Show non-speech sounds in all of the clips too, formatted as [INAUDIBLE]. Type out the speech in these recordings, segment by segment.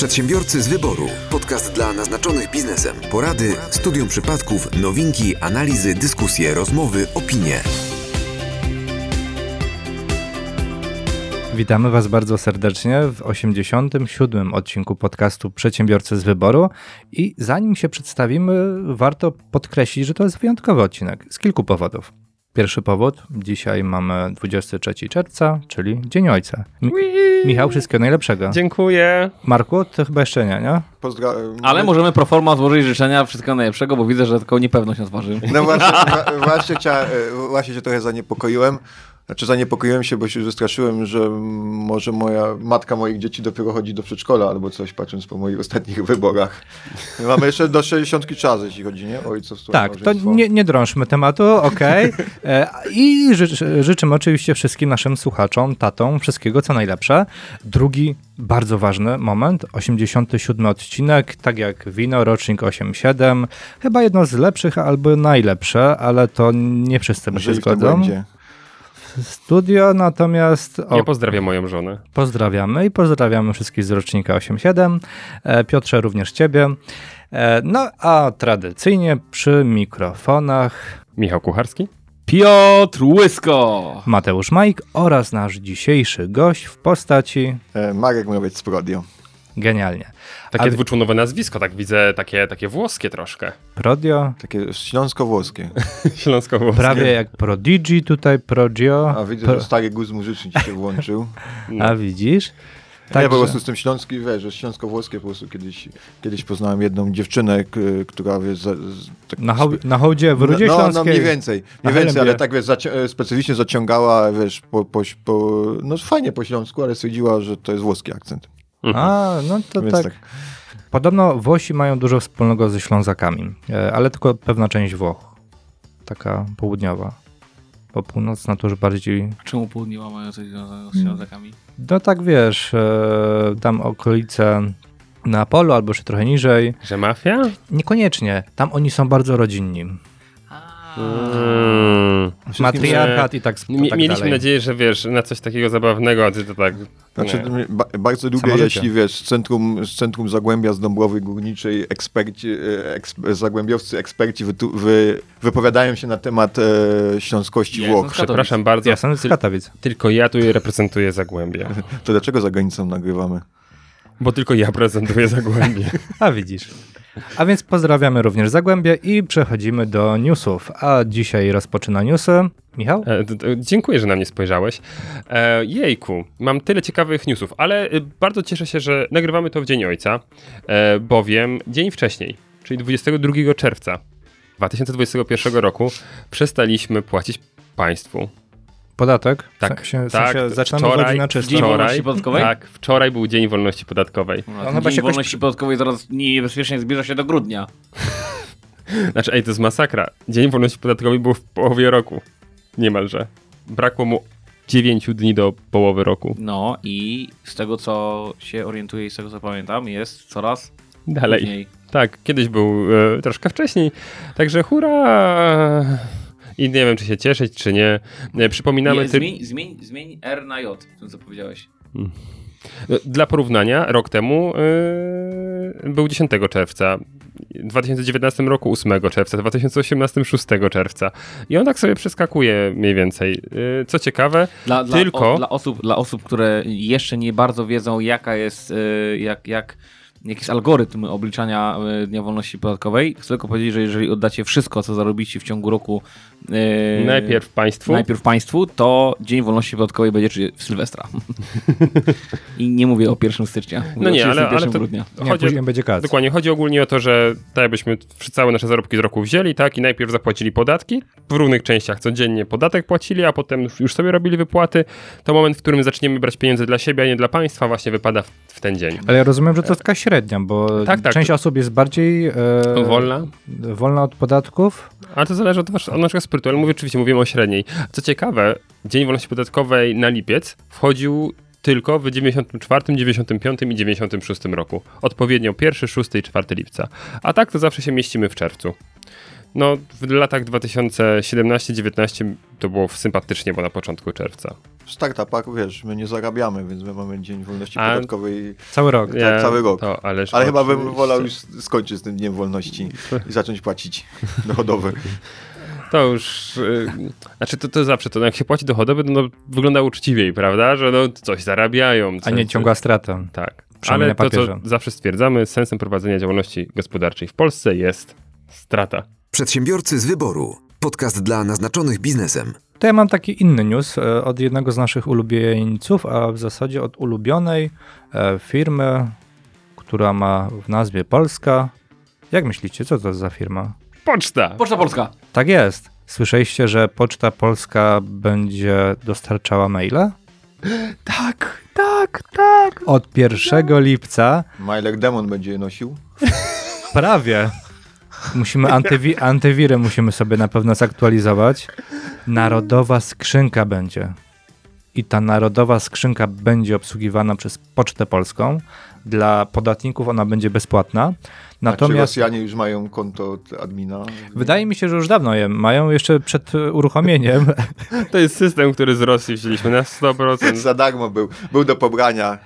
Przedsiębiorcy z wyboru. Podcast dla naznaczonych biznesem. Porady, studium przypadków, nowinki, analizy, dyskusje, rozmowy, opinie. Witamy Was bardzo serdecznie w 87. odcinku podcastu Przedsiębiorcy z wyboru. I zanim się przedstawimy, warto podkreślić, że to jest wyjątkowy odcinek z kilku powodów. Pierwszy powód, dzisiaj mamy 23 czerwca, czyli Dzień Ojca. Mi Michał, wszystkiego najlepszego. Dziękuję. Marku, to chyba jeszcze nie, nie? Pozdra- Ale możemy pro forma złożyć życzenia wszystkiego najlepszego, bo widzę, że tylko niepewność nas waży. No właśnie, [LAUGHS] właśnie, chcia, e, właśnie się trochę zaniepokoiłem. Znaczy zaniepokoiłem się, bo się zestraszyłem, że może moja matka moich dzieci dopiero chodzi do przedszkola albo coś, patrząc po moich ostatnich wyborach. Mamy jeszcze do 60 czas, jeśli chodzi, nie? Ojcostwo. Tak, to nie, nie drążmy tematu, okej. E, I ży, życzymy oczywiście wszystkim naszym słuchaczom, tatom, wszystkiego co najlepsze. Drugi bardzo ważny moment, 87 odcinek, tak jak wino, rocznik 87. Chyba jedno z lepszych albo najlepsze, ale to nie wszyscy by się zgodzą. Studio natomiast... O, Ja pozdrawiam moją żonę. Pozdrawiamy i pozdrawiamy wszystkich z rocznika 87. E, Piotrze, również Ciebie. E, No a tradycyjnie przy mikrofonach Michał Kucharski. Piotr Łysko! Mateusz Majk oraz nasz dzisiejszy gość w postaci E, Marek Mrowiec z Prodio. Genialnie. Takie A- dwuczłonowe nazwisko, tak widzę, takie, takie włoskie troszkę. Prodio, Takie śląsko-włoskie. [LAUGHS] Śląsko-włoskie. prawie jak Prodigy tutaj, Prodio. A widzę, Pro- że stary guz muzyczny ci się włączył. [LAUGHS] A widzisz? Tak, ja po Także- prostu z tym śląski, wiesz, że śląsko-włoskie po prostu kiedyś, kiedyś poznałem jedną dziewczynę, k- która wiesz, za, z, tak, na, hoł- na hołdzie w Rudzie no, no, Śląskiej. no mniej więcej, mniej więcej, ale tak wiesz, zaci- e, specyficznie zaciągała, wiesz, po, po, po, no fajnie po śląsku, ale stwierdziła, że to jest włoski akcent. A, no to tak. tak. Podobno Włosi mają dużo wspólnego ze Ślązakami, e, ale tylko pewna część Włoch. Taka południowa. Bo północna to już bardziej. Czemu południowa mają coś związanego z Ślązakami? No tak wiesz, e, tam okolice Neapolu albo jeszcze trochę niżej. Że mafia? Niekoniecznie. Tam oni są bardzo rodzinni. Mm. Matriarchat i tak, Mie- tak Mieliśmy dalej. nadzieję, że wiesz, na coś takiego zabawnego, a ty to tak... Znaczy, ba bardzo lubię, jeśli wiesz, z centrum, z centrum Zagłębia z Dąbrowy Górniczej eksperci, e, zagłębiowcy, eksperci wytu, wy, wypowiadają się na temat e, śląskości Ja Włoch. Przepraszam bardzo, Ja jestem z Katowic. tylko ja tu reprezentuję Zagłębie. [LAUGHS] To dlaczego za granicą nagrywamy? Bo tylko ja prezentuję Zagłębie. [LAUGHS] A widzisz. A więc pozdrawiamy również Zagłębie i przechodzimy do newsów. A dzisiaj rozpoczyna newsy. Michał? E, Dziękuję, że na mnie spojrzałeś. E, jejku, mam tyle ciekawych newsów, ale y, bardzo cieszę się, że nagrywamy to w Dzień Ojca, e, bowiem dzień wcześniej, czyli 22 czerwca 2021 roku, przestaliśmy płacić państwu. Podatek? Tak, W sensie, w tak, sensie zaczynamy wczoraj- na czysto. Dzień Wczoraj, wolności podatkowej? tak, wczoraj był Dzień Wolności Podatkowej. No, ten chyba dzień się jakoś- wolności podatkowej zaraz niebezpiecznie zbliża się do grudnia. [LAUGHS] Znaczy, ej, to jest masakra. Dzień Wolności Podatkowej był w połowie roku, niemalże. Brakło mu 9 dni do połowy roku. No i z tego co się orientuję i z tego co pamiętam jest coraz Dalej. później. Tak, kiedyś był e, troszkę wcześniej, także hurra! I nie wiem, czy się cieszyć, czy nie. E, Przypominamy, Nie, ty... zmień, zmień, zmień R na J, tym co powiedziałeś. e, dla porównania, rok temu e, był 10 czerwca, w 2019 roku 8 czerwca, w 2018 6 czerwca. I on tak sobie przeskakuje mniej więcej. Co ciekawe, Dla, dla, Tylko- o, dla, osób, dla osób, które jeszcze nie bardzo wiedzą, jaka jest, jak, jak, jaki jest algorytm obliczania Dnia Wolności Podatkowej, chcę tylko powiedzieć, że jeżeli oddacie wszystko, co zarobicie w ciągu roku y, najpierw państwu, najpierw państwu, to Dzień Wolności Podatkowej będzie w Sylwestra. [LAUGHS] I nie mówię o 1 stycznia. Mówię No nie, o ale, 31 ale to, grudnia. Nie, chodzi, później będzie kac. Dokładnie, chodzi ogólnie o to, że tak jakbyśmy całe nasze zarobki z roku wzięli, tak, i najpierw zapłacili podatki, w równych częściach codziennie podatek płacili, a potem już- sobie robili wypłaty, to moment, w którym zaczniemy brać pieniądze dla siebie, a nie dla państwa, właśnie wypada w, w ten dzień. Ale ja rozumiem, że to jest taka średnia, bo Tak, tak. część osób jest bardziej e, Wolna, wolna od podatków. ale to zależy od, od naszego sprytu, mówię oczywiście, mówimy o średniej. Co ciekawe, Dzień Wolności Podatkowej na lipiec wchodził tylko w 94, 95 i 96 roku. Odpowiednio 1, 6 i 4 lipca. A tak to zawsze się mieścimy w czerwcu. No, w latach 2017-19 to było sympatycznie, bo na początku czerwca. W startupach, wiesz, my nie zarabiamy, więc my mamy dzień wolności A- podatkowej, Cały rok. Tak, cały rok. To, ale chyba bym wolał już skończyć z tym dniem wolności i zacząć płacić dochodowy. [LAUGHS] To już, y, znaczy to, to zawsze to, no jak się płaci dochodowy, to no, wygląda uczciwiej, prawda? Że no coś zarabiają. A nie coś- ciągła stratę. Tak. Ale to, co zawsze stwierdzamy, sensem prowadzenia działalności gospodarczej w Polsce jest strata. Przedsiębiorcy z wyboru. Podcast dla naznaczonych biznesem. To ja mam taki inny news e, od jednego z naszych ulubieńców, a w zasadzie od ulubionej e, firmy, która ma w nazwie Polska. Jak myślicie, co to jest za firma? Poczta! Poczta Polska. Tak jest. Słyszeliście, że Poczta Polska będzie dostarczała maile? Tak, tak, tak. Od 1 lipca Majler Demon będzie je nosił. prawie. Musimy antywi- antywirę musimy sobie na pewno zaktualizować. Narodowa skrzynka będzie. I ta narodowa skrzynka będzie obsługiwana przez Pocztę Polską. Dla podatników ona będzie bezpłatna. Natomiast Natomiast Rosjanie już mają konto od admina. wydaje mi się, że już dawno je mają, jeszcze przed uruchomieniem. To jest system, który z Rosji wzięliśmy na 100%. Za darmo był. Był do pobrania.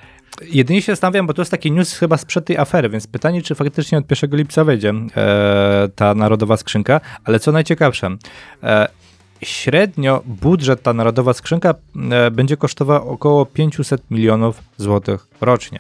Jedynie się zastanawiam, bo to jest taki news chyba sprzed tej afery, więc pytanie, czy faktycznie od 1 lipca wejdzie e, ta narodowa skrzynka, ale co najciekawsze, e, średnio budżet ta narodowa skrzynka e, będzie kosztowała około 500 milionów złotych rocznie.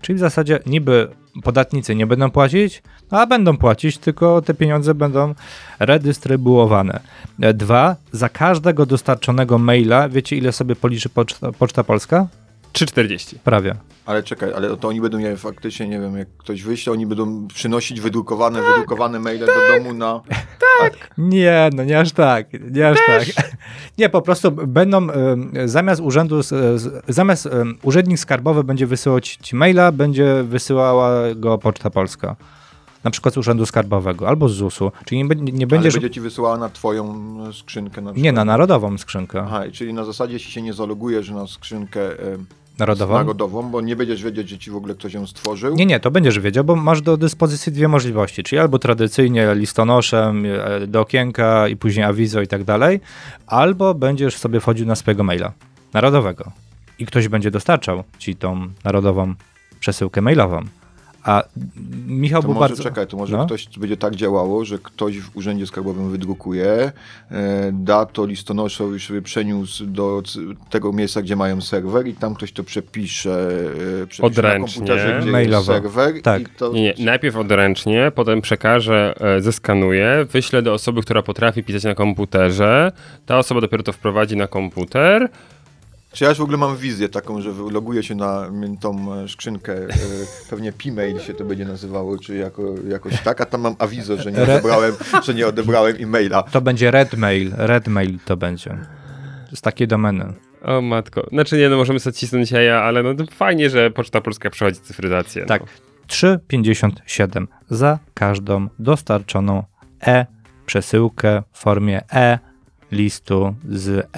Czyli w zasadzie niby podatnicy nie będą płacić, a będą płacić, tylko te pieniądze będą redystrybuowane. E, Dwa, za każdego dostarczonego maila, wiecie ile sobie policzy Poczta, Poczta Polska? 3,40. Prawie. Ale czekaj, ale to oni będą mieli faktycznie, nie wiem, jak ktoś wyjdzie, oni będą przynosić wydrukowane, wydrukowane maile do domu na... Nie, no nie aż tak, nie aż tak. [LAUGHS] Nie, po prostu będą zamiast urzędu, zamiast urzędnik skarbowy będzie wysyłać ci maila, będzie wysyłała go Poczta Polska. Na przykład z urzędu skarbowego albo z ZUS-u. Czyli nie, nie Ale będziesz. będzie ci wysyłała na twoją skrzynkę na przykład. Nie, na narodową skrzynkę. Aha, czyli na zasadzie, jeśli się nie zalogujesz na skrzynkę e, Narodową? narodową, bo nie będziesz wiedzieć, że ci w ogóle ktoś ją stworzył. Nie, nie, to będziesz wiedział, bo masz do dyspozycji dwie możliwości, czyli albo tradycyjnie listonoszem e, do okienka i później awizo i tak dalej, albo będziesz sobie wchodził na swojego maila narodowego i ktoś będzie dostarczał ci tą narodową przesyłkę mailową. A Michał To był może, bardzo... czekaj, to może No. ktoś będzie tak działało, że ktoś w urzędzie skarbowym wydrukuje, e, da to listonoszowi, żeby przeniósł do tego miejsca, gdzie mają serwer i tam ktoś to przepisze, e, przepisze Odręcznie. na komputerze, gdzie Mailowo. jest serwer. Tak. I to, Nie, nie, najpierw odręcznie, potem przekażę, e, zeskanuję, wyślę do osoby, która potrafi pisać na komputerze. Ta osoba dopiero to wprowadzi na komputer. Czy ja już w ogóle mam wizję taką, że loguję się na tą e, skrzynkę, e, pewnie P-mail się to będzie nazywało, czy jako, jakoś tak, a tam mam awizo, że nie odebrałem, że nie odebrałem e-maila. To będzie red mail, red mail to będzie. Z takiej domeny. O matko. Znaczy nie, no możemy sobie cisnąć jaja, ale no to fajnie, że Poczta Polska przechodzi cyfryzację. Tak. No. 3,57 za każdą dostarczoną e-przesyłkę w formie e-listu z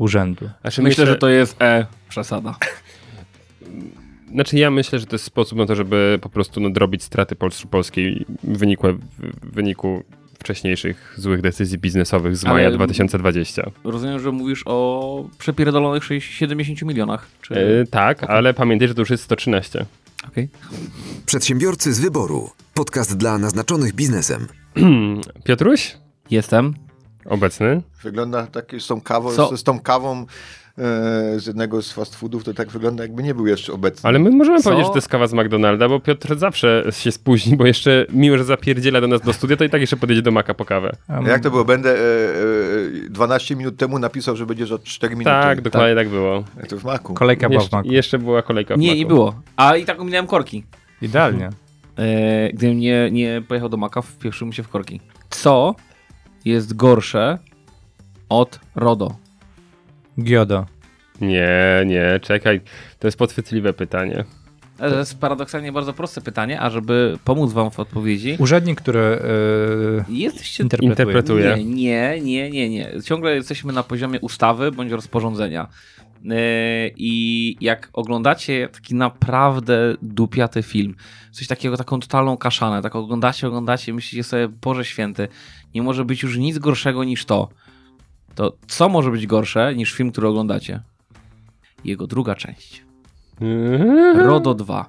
e-urzędu. Znaczy, Myślę, że to jest E przesada. [LAUGHS] Znaczy ja myślę, że to jest sposób na to, żeby po prostu nadrobić straty Pols- polskiej wynikłe w w wyniku wcześniejszych złych decyzji biznesowych z Ale- maja 2020. Rozumiem, że mówisz o przepierdolonych 60 70 milionach. Czy... E, tak, ale pamiętaj, że to już jest 113. Okej. Przedsiębiorcy z wyboru. Podcast dla naznaczonych biznesem. [CLEARS THROAT] Piotruś? Jestem. Obecny? Wygląda tak z tą kawą, Co? z, tą kawą e, z jednego z fast foodów, to tak wygląda jakby nie był jeszcze obecny. Ale my możemy Co? powiedzieć, że to jest kawa z McDonalda, bo Piotr zawsze się spóźni, bo jeszcze, mimo że zapierdziela do nas do studia, to i tak jeszcze podjedzie do Maka po kawę. Um, Jak to było? Będę e, e, 12 minut temu napisał, że będzie za 4 minuty. Tak, dokładnie tak, było. Jak to w maku. Kolejka była w Jeszcze, maku. jeszcze była kolejka w Nie, Macu. nie było. A i tak ominąłem korki. Idealnie. E, gdybym nie, nie pojechał do Maka, wpieprzyłbym się w korki. Co jest gorsze od RODO? Giodo. Nie, nie, czekaj. To jest podchwytliwe pytanie. E, To jest paradoksalnie bardzo proste pytanie, a żeby pomóc wam w odpowiedzi, Urzędnik, który yy, jesteście... interpretuje. Interpretuje. Nie, nie, nie, nie, nie. Ciągle jesteśmy na poziomie ustawy bądź rozporządzenia. I jak oglądacie taki naprawdę dupiaty film, coś takiego, taką totalną kaszanę, tak oglądacie, oglądacie, myślicie sobie, Boże Święty, nie może być już nic gorszego niż to. To co może być gorsze niż film, który oglądacie? Jego druga część. RODO 2.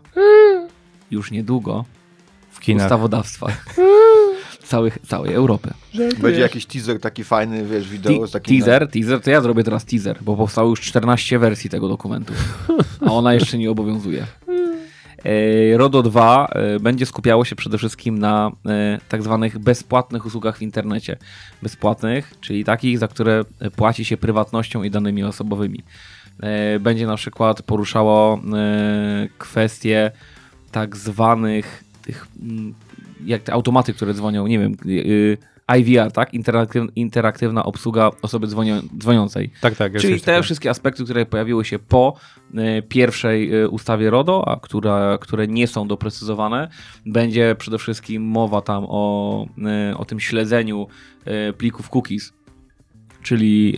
Już niedługo W kinach. ustawodawstwach [LAUGHS] całych, całej Europy. Będzie jakiś teaser taki fajny, wiesz, wideo z takim... teaser, teaser, to ja zrobię teraz teaser, bo powstało już 14 wersji tego dokumentu, a ona jeszcze nie obowiązuje. E, RODO 2 e, będzie skupiało się przede wszystkim na e, tak zwanych bezpłatnych usługach w internecie. Bezpłatnych, czyli takich, za które płaci się prywatnością i danymi osobowymi. Będzie na przykład poruszało kwestie tak zwanych tych, jak te automaty, które dzwonią, nie wiem, y, IVR, tak? Interaktyw, interaktywna obsługa osoby dzwonią, dzwoniącej. Tak, tak. Czyli te takiego. wszystkie aspekty, które pojawiły się po y, pierwszej y, ustawie RODO, a która, które nie są doprecyzowane, będzie przede wszystkim mowa tam o, y, o tym śledzeniu y, plików cookies. Czyli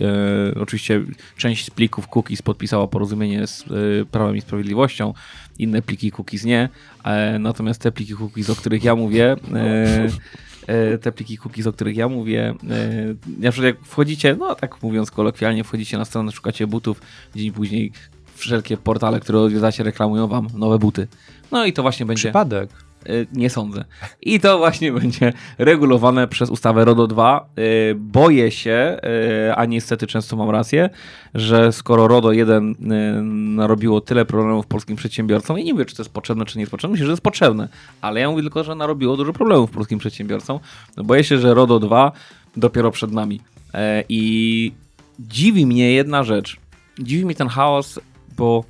y, oczywiście część z plików cookies podpisała porozumienie z y, Prawem i Sprawiedliwością, inne pliki cookies nie. E, natomiast te pliki cookies, o których ja mówię, e, e, te pliki cookies, o których ja mówię, na przykład jak wchodzicie, no tak mówiąc kolokwialnie, wchodzicie na stronę, szukacie butów, dzień później wszelkie portale, które odwiedzacie, reklamują wam nowe buty. No i to właśnie będzie... Przypadek. Y, Nie sądzę. I to właśnie [LAUGHS] będzie regulowane przez ustawę RODO 2. Y, Boję się, y, a niestety często mam rację, że skoro RODO 1 y, narobiło tyle problemów polskim przedsiębiorcom, i nie wiem, czy to jest potrzebne, czy nie jest potrzebne, myślę, że jest potrzebne, ale ja mówię tylko, że narobiło dużo problemów polskim przedsiębiorcom. No boję się, że RODO 2 dopiero przed nami. E, I dziwi mnie jedna rzecz. Dziwi mnie ten chaos, bo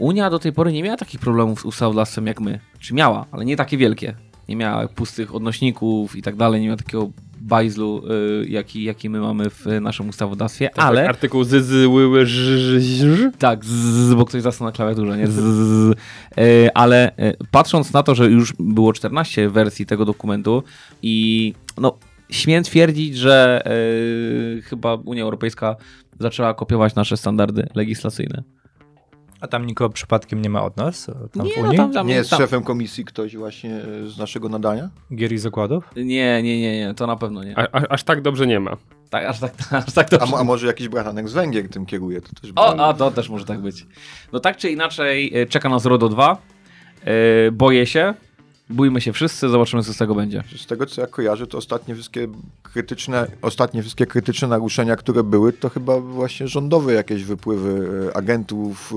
Unia do tej pory nie miała takich problemów z ustawodawstwem jak my. Czy miała, ale nie takie wielkie. Nie miała pustych odnośników i tak dalej, nie miała takiego bajzlu, y, jaki, jaki my mamy w naszym ustawodawstwie, Tak, ale... tak, artykuł z, z, ły, ż, ż. Tak, z, bo ktoś zasnął na klawiaturze, nie? Z, z, e, ale e, patrząc na to, że już było 14 wersji tego dokumentu i no, śmiem twierdzić, że e, chyba Unia Europejska zaczęła kopiować nasze standardy legislacyjne. A tam nikogo przypadkiem nie ma od nas? Tam Nie, w no Unii? tam- tam- Nie jest tam- szefem komisji ktoś właśnie e, z naszego nadania? Gier i zakładów? Nie, nie, nie, nie, to na pewno nie. A, a, aż tak dobrze nie ma. Tak, aż tak, [LAUGHS] aż tak to A, a może jakiś bratanek z Węgier tym kieruje? To też O, a to też może tak być. No tak czy inaczej, e, czeka nas RODO 2. E, Boję się. Bójmy się wszyscy, zobaczymy co z tego będzie. Z tego co ja kojarzę, to ostatnie wszystkie krytyczne, ostatnie wszystkie krytyczne naruszenia, które były, to chyba właśnie rządowe jakieś wypływy e, agentów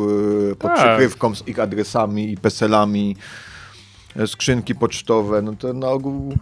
e, pod Tak. przykrywką z ich adresami i peselami, e, skrzynki pocztowe, no to na ogół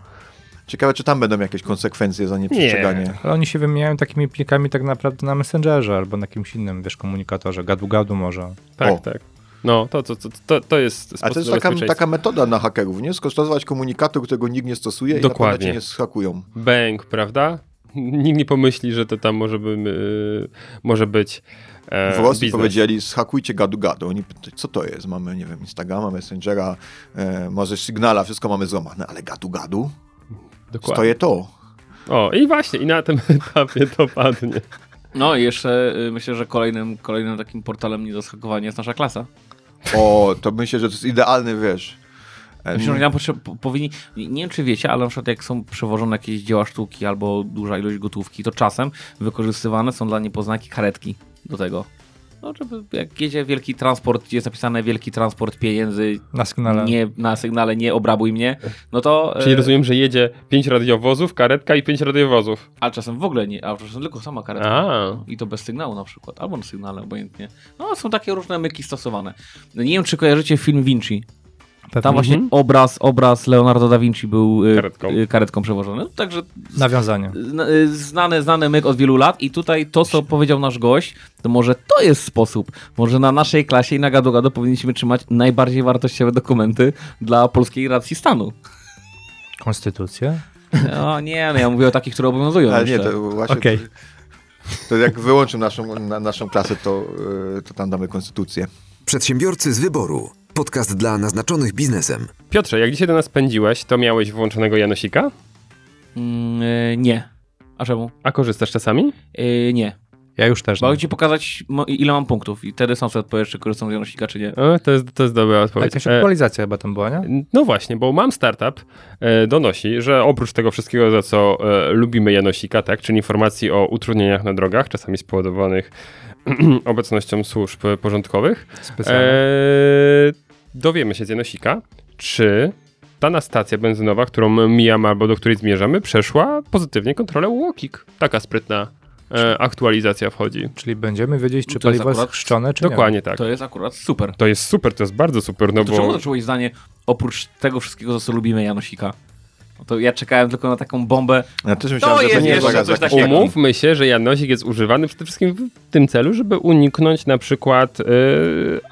ciekawe, czy tam będą jakieś konsekwencje za nieprzestrzeganie. Ale oni się wymieniają takimi plikami tak naprawdę na Messengerze albo na jakimś innym, wiesz, komunikatorze. Gadu-gadu może. Tak, O. tak. No, to, to, to, to, to jest A sposób to jest na taka, taka metoda na hakerów, nie? Skosztować komunikator, którego nikt nie stosuje i Dokładnie. na pewno cię nie schakują. Bang, prawda? Nikt nie pomyśli, że to tam może, by, y, może być e, W Rosji biznes. powiedzieli, schakujcie gadu-gadu. Oni pytali, co to jest? Mamy, nie wiem, Instagrama, Messengera, e, może Signala, wszystko mamy złamane, ale gadu-gadu? Dokładnie. Stoję to. O, i właśnie, i na tym [LAUGHS] etapie to padnie. No i jeszcze y, myślę, że kolejnym, kolejnym takim portalem nie do schakowania jest nasza klasa. O, to myślę, że to jest idealny, wiesz. Myślę, że po- powinni, nie wiem czy wiecie, ale na przykład jak są przewożone jakieś dzieła sztuki albo duża ilość gotówki, to czasem wykorzystywane są dla niepoznaki karetki do tego. No, żeby jak jedzie wielki transport, gdzie jest napisane wielki transport pieniędzy, Na sygnale. nie, na sygnale nie obrabuj mnie, no to... Czyli e, rozumiem, że jedzie pięć radiowozów, karetka i pięć radiowozów. Ale czasem w ogóle nie, a czasem tylko sama karetka. A, I to bez sygnału na przykład, albo na sygnale, obojętnie. No, są takie różne myki stosowane. Nie wiem, czy kojarzycie film Vinci. Pewnie. Tam właśnie obraz, obraz Leonardo da Vinci był y, Karetką. y, karetką przewożony. Także Nawiązanie. y, znany, znany myk od wielu lat i tutaj to, co powiedział nasz gość, to może to jest sposób. Może na naszej klasie i na gado gado powinniśmy trzymać najbardziej wartościowe dokumenty dla polskiej racji stanu. Konstytucję? No nie, no ja mówię o takich, które obowiązują Ale nie, to właśnie... Okej. To jak wyłączę naszą, na, naszą klasę, to, to tam damy konstytucję. Przedsiębiorcy z wyboru. Podcast dla naznaczonych biznesem. Piotrze, jak dzisiaj do nas pędziłeś, to miałeś włączonego Janosika? Mm, y, nie. A czemu? A korzystasz czasami? Y, nie. Ja już też. Mogę ci pokazać, ile mam punktów i wtedy sam sobie odpowiesz, czy korzystam z Janosika, czy nie. O, to, jest, to jest dobra odpowiedź. Jakaś E, aktualizacja chyba tam była, nie? No właśnie, bo mam startup, e, donosi, że oprócz tego wszystkiego, za co e, lubimy Janosika, tak, czyli informacji o utrudnieniach na drogach, czasami spowodowanych [CLEARS THROAT] obecnością służb porządkowych, Specjalnie. e, dowiemy się z Janosika, czy dana stacja benzynowa, którą mijamy albo do której zmierzamy, przeszła pozytywnie kontrolę UOKiK. Taka sprytna e, aktualizacja wchodzi. Czyli będziemy wiedzieć, czy To jest paliwo jest akurat- chrzczone, czy Dokładnie tak. To jest akurat super. To jest super, to jest bardzo super, no To czemu bo... to czułeś zdanie, oprócz tego wszystkiego, za co lubimy Janosika? No to ja czekałem tylko na taką bombę. Ja też myślałem, że jest to nie zaraz coś takiego. Umówmy się, że Janosik jest używany przede wszystkim w tym celu, żeby uniknąć na przykład y,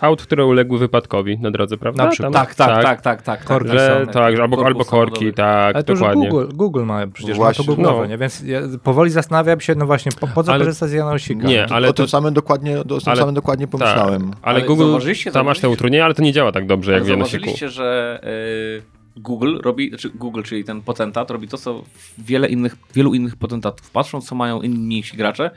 aut, które uległy wypadkowi na drodze, prawda? Na przykład. Tak, tak, tak, tak, tak. Korki tak, Że, są. tak, że albo, albo korki, tak, Ale to dokładnie. Google, Google ma przecież Właśnie, ma to Google'owe, no. nie? Więc ja powoli zastanawiam się, no właśnie, po, po co Ale- korzystać z Janosika? Nie, ale o to, tym samym dokładnie, o tym ale- samym dokładnie pomyślałem. Tak, ale, Ale Google tam masz te utrudnienia, ale to nie działa tak dobrze jak Ale w Janosiku. zauważyliście, że y, Google robi, znaczy Google, czyli ten potentat, robi to, co wiele innych, wielu innych potentatów. Patrzą, co mają inni mniejsi gracze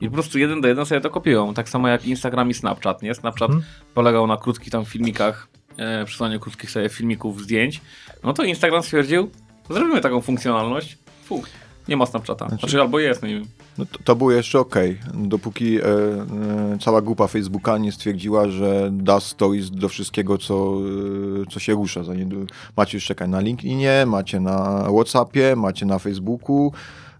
i po prostu jeden do jeden sobie to kopiują. Tak samo jak Instagram i Snapchat, nie? Snapchat Mhm. polegał na krótkich tam filmikach, e, przysłaniu krótkich sobie filmików, zdjęć. No to Instagram stwierdził, zrobimy taką funkcjonalność. Fu, nie ma Snapchata. Znaczy, albo jest, nie wiem. No to, to było jeszcze ok, dopóki e, e, cała grupa Facebooka nie stwierdziła, że da stories do wszystkiego, co, e, co się rusza. Macie już czekać na LinkedInie, macie na Whatsappie, macie na Facebooku.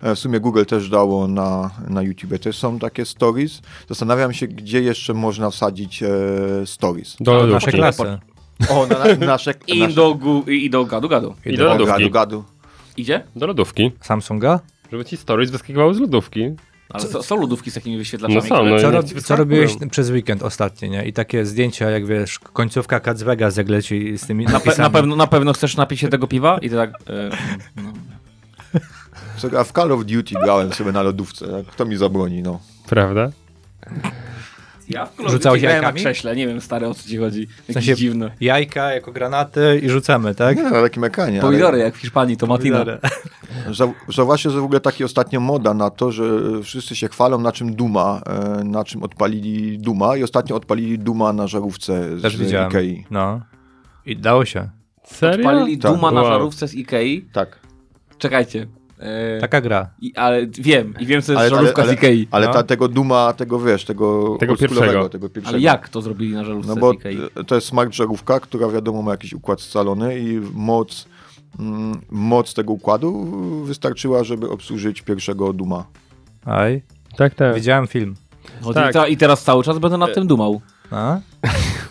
E, W sumie Google też dało na, na YouTube też są takie stories. Zastanawiam się, gdzie jeszcze można wsadzić e, stories. Do Nasze lodówki. klasy. O, na, na nasze, [LAUGHS] I nasze do, gu, i do gadu gadu. I do gadu, gadu. Idzie? Do lodówki. Samsunga? Żeby ci stories wyskakiwały z lodówki. Ale są, są lodówki z takimi wyświetlaczami. No są, no. Co, nie rob, co robiłeś przez weekend ostatnio, nie? I takie zdjęcia, jak wiesz, końcówka Cats Vegas, jak leci z tymi Na, pe, na, pewno, na pewno chcesz napić się tego piwa? I ty tak... E, no. Co, A w Call of Duty grałem sobie na lodówce. Kto mi zabroni, no. Prawda? Ja w Rzucałeś grałem na jajkami? krześle, nie wiem stary o co ci chodzi. Jakieś sensie- dziwne. Jajka jako granaty i rzucamy, tak? Nie na takim ekranie. ale- Pomidory jak w Hiszpanii, to Matina. Zau- Zauważcie, że w ogóle taki ostatnio moda na to, że wszyscy się chwalą na czym Duma, e, na czym odpalili Duma i ostatnio odpalili Duma na żarówce z Też widziałem. Ikei. No. I dało się. Serio? Odpalili Tak. Duma na Wow. żarówce z Ikei. Tak. Czekajcie. E, Taka gra. i, ale wiem, i wiem co jest Ale- żarówka ale- z Ikei. Ale No. ta, tego Duma, tego wiesz, tego, Tego pierwszego. Tego pierwszego. Ale jak to zrobili na żarówce No bo z Ikei? to jest smart żarówka, która wiadomo ma jakiś układ scalony i moc, mm, moc tego układu wystarczyła, żeby obsłużyć pierwszego Duma. Aj. Tak, tak. Widziałem film. No, tak. i, ta, I teraz cały czas będę nad tym dumał. A?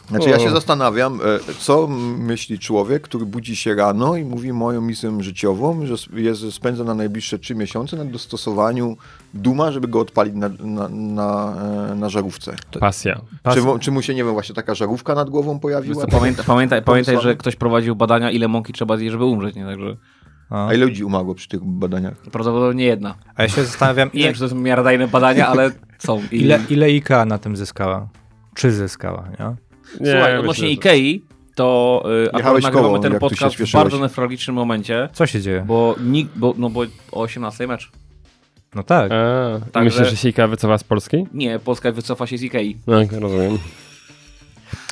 Znaczy ja się zastanawiam, e, co myśli człowiek, który budzi się rano i mówi moją misją życiową, że jest, spędza na najbliższe trzy miesiące na dostosowaniu Duma, żeby go odpalić na, na, na, e, na żarówce. Pasja. Pas... Czy, czy mu się, nie wiem, właśnie taka żarówka nad głową pojawiła? co, pamiętaj, pamiętaj, pamiętaj, że ktoś prowadził badania, ile mąki trzeba zjeść, żeby umrzeć, nie? Także A. A ile ludzi umarło przy tych badaniach? prawdopodobnie jedna. A ja się zastanawiam, Nie ile, wiem, czy to są miarodajne badania, ale są. I... ile, ile IKEA na tym zyskała? Czy zyskała, nie? Nie, Słuchaj, myślę, odnośnie Ikei, to y, akurat nagrywamy koło, ten podcast w bardzo nefralgicznym momencie, Co się dzieje? bo, nikt, bo, no bo o 18 mecz. No tak. A, Także- Myślę, że się Ika wycofa z Polski? Nie, Polska wycofa się z Ikei. Tak, rozumiem.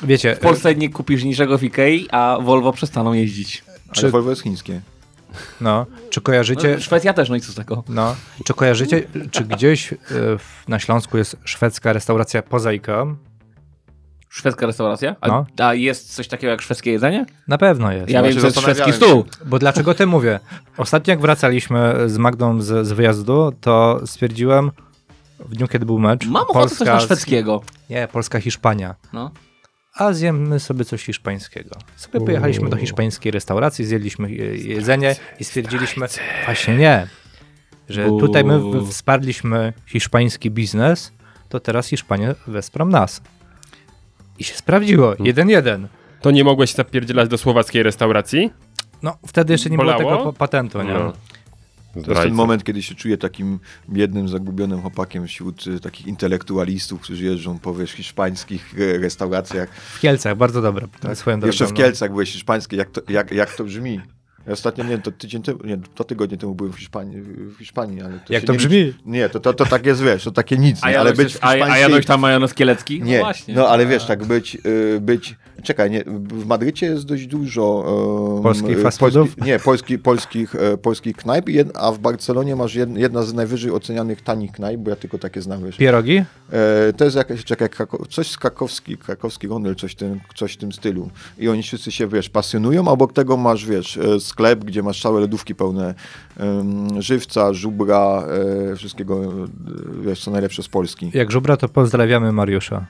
Wiecie, W Polsce nie kupisz niczego w Ikei, a Volvo przestaną jeździć. Ale Czy- Volvo jest chińskie. no, czy kojarzycie... No, Szwecja też, no i co z tego? No, czy kojarzycie, czy gdzieś y, w, na Śląsku jest szwedzka restauracja poza IKEA? Szwedzka restauracja? A, No. a jest coś takiego jak szwedzkie jedzenie? Na pewno jest. Ja wiem, co jest szwedzki stół. Bo dlaczego ty mówię? Ostatnio jak wracaliśmy z Magdą z, z wyjazdu, to stwierdziłem w dniu, kiedy był mecz, Mam ochotę coś na szwedzkiego. Nie, Polska-Hiszpania. No. A zjemy sobie coś hiszpańskiego. Sobie pojechaliśmy do hiszpańskiej restauracji, zjedliśmy je- jedzenie i stwierdziliśmy, właśnie nie, że Bu. tutaj my wsparliśmy hiszpański biznes, to teraz Hiszpanie wesprą nas. I się sprawdziło, jeden jeden. To nie mogłeś zapierdzielać do słowackiej restauracji? No, wtedy jeszcze nie Bolało? było tego pa- patentu, nie? No. To jest ten moment, kiedy się czuję takim biednym, zagubionym chłopakiem wśród y, takich intelektualistów, którzy jeżdżą po wiesz, hiszpańskich e, restauracjach. W Kielcach, bardzo dobre. Swoją Jeszcze w no. Kielcach byłeś hiszpańskie, jak to, jak, jak to brzmi? Ja ostatnio, nie to tydzień temu, nie, dwa tygodnie temu byłem w Hiszpanii, w Hiszpanii ale to Jak to nie brzmi? Nie, to, to, to tak jest, wiesz, to takie nic, A nie, ale być w też- a, a jadłeś tam majonez kielecki? Nie, No właśnie. no ale wiesz, tak być, y, być, czekaj, nie, w Madrycie jest dość dużo um, Polskich y, fast foodów? nie, polski, polskich, e, polskich knajp, jed, a w Barcelonie masz jed, jedna z najwyżej ocenianych tanich knajp, bo ja tylko takie znam, wiesz. Pierogi? E, to jest jakaś, czekaj, coś z krakowski, krakowski gondel, coś, w tym, coś w tym stylu. I oni wszyscy się, wiesz, pasjonują, a obok tego masz, wiesz, e, sklep, gdzie masz całe lodówki pełne żywca, żubra, e, wszystkiego, e, wiesz, co najlepsze z Polski. Jak żubra, to pozdrawiamy Mariusza.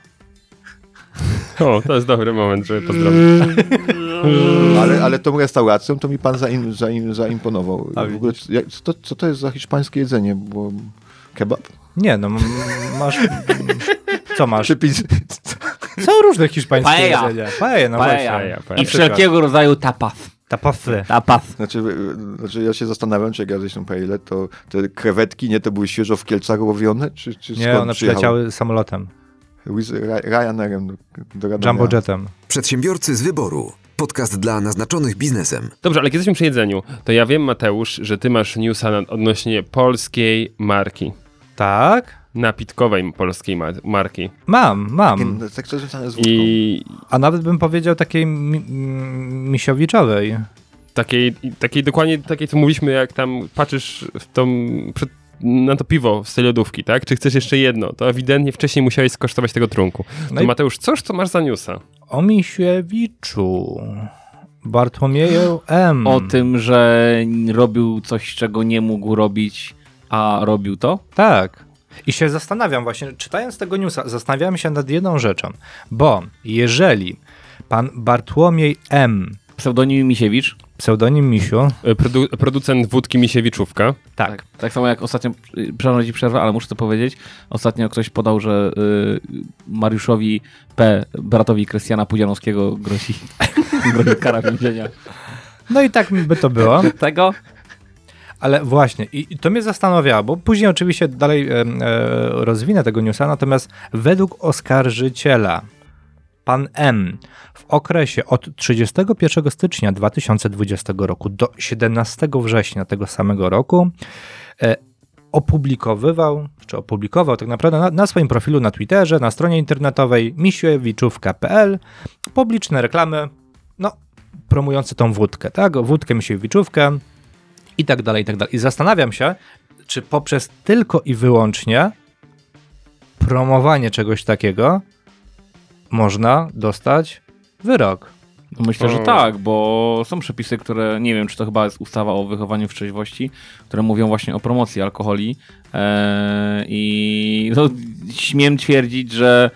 O, to jest dobry moment, żeby pozdrowić. [LAUGHS] Ale, ale tą restauracją to mi pan zaim, zaim, zaimponował. A w ogóle, jak, co, to, co to jest za hiszpańskie jedzenie? Bo kebab? Nie, no masz... Co masz? Są różne hiszpańskie Paella. jedzenia. Paella, no Paella. właśnie. Paella, paella. I wszelkiego rodzaju tapas. Tapasy. Tapas. Znaczy, e, znaczy, ja się zastanawiam, czy jak jadłeś tą paellę, to te krewetki, nie, to były świeżo w Kielcach łowione? Czy, czy Nie, skąd one przyjechały? przyleciały samolotem. With Ry- Ryanerem do, do Radomia. Jumbo jetem. Przedsiębiorcy z wyboru. Podcast dla naznaczonych biznesem. Dobrze, ale jak jesteśmy przy jedzeniu, to ja wiem, Mateusz, że ty masz newsa odnośnie polskiej marki. Tak? Napitkowej polskiej ma- marki. Mam, mam. Takie- Tak z wódką. I A nawet bym powiedział takiej mi misiowiczowej. takiej, takiej dokładnie takiej, co mówiliśmy, jak tam patrzysz w tą, przed, na to piwo w stylu lodówki, tak? Czy chcesz jeszcze jedno? To ewidentnie wcześniej musiałeś skosztować tego trunku. No to i- Mateusz, coż to masz za newsa? O Misiewiczu. Bartłomieju M. O tym, że robił coś, czego nie mógł robić, a robił to? Tak. I się zastanawiam właśnie, czytając tego newsa, zastanawiałem się nad jedną rzeczą. Bo jeżeli pan Bartłomiej M., Pseudonim Misiewicz. pseudonim Misiu, E, Produ producent wódki Misiewiczówka. tak, Tak samo jak ostatnio, y, przepraszam ci przerwę, ale muszę to powiedzieć. Ostatnio ktoś podał, że y, Mariuszowi P., bratowi Krystiana Pudzianowskiego grozi, [LAUGHS] grozi kara więzienia. no i tak by to było. Tego? Ale właśnie, i to mnie zastanawiało, bo później oczywiście dalej e, rozwinę tego newsa, natomiast według oskarżyciela, pan M w okresie od 31 stycznia 2020 roku do 17 września tego samego roku e, opublikowywał, czy opublikował tak naprawdę na, na swoim profilu na Twitterze, na stronie internetowej misiewiczówka.pl publiczne reklamy, no, promujące tą wódkę, tak? Wódkę Misiewiczówkę, i tak dalej, i tak dalej. I zastanawiam się, czy poprzez tylko i wyłącznie promowanie czegoś takiego można dostać wyrok. No Myślę, że tak, bo są przepisy, które, nie wiem, czy to chyba jest ustawa o wychowaniu w trzeźwości, które mówią właśnie o promocji alkoholi eee, i no, śmiem twierdzić, że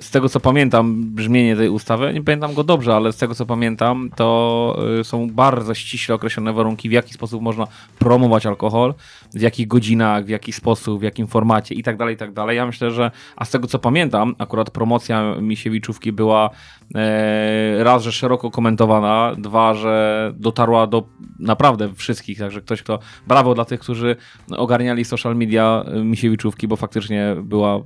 z tego co pamiętam, brzmienie tej ustawy, nie pamiętam go dobrze, ale z tego co pamiętam, to e, są bardzo ściśle określone warunki, w jaki sposób można promować alkohol, w jakich godzinach, w jaki sposób, w jakim formacie i tak dalej, i tak dalej. Ja myślę, że, a z tego co pamiętam, akurat promocja Misiewiczówki była e, raz, że szeroko komentowana, dwa, że dotarła do naprawdę wszystkich, także ktoś, kto, brawo dla tych, którzy ogarniali social media e, Misiewiczówki, bo faktycznie była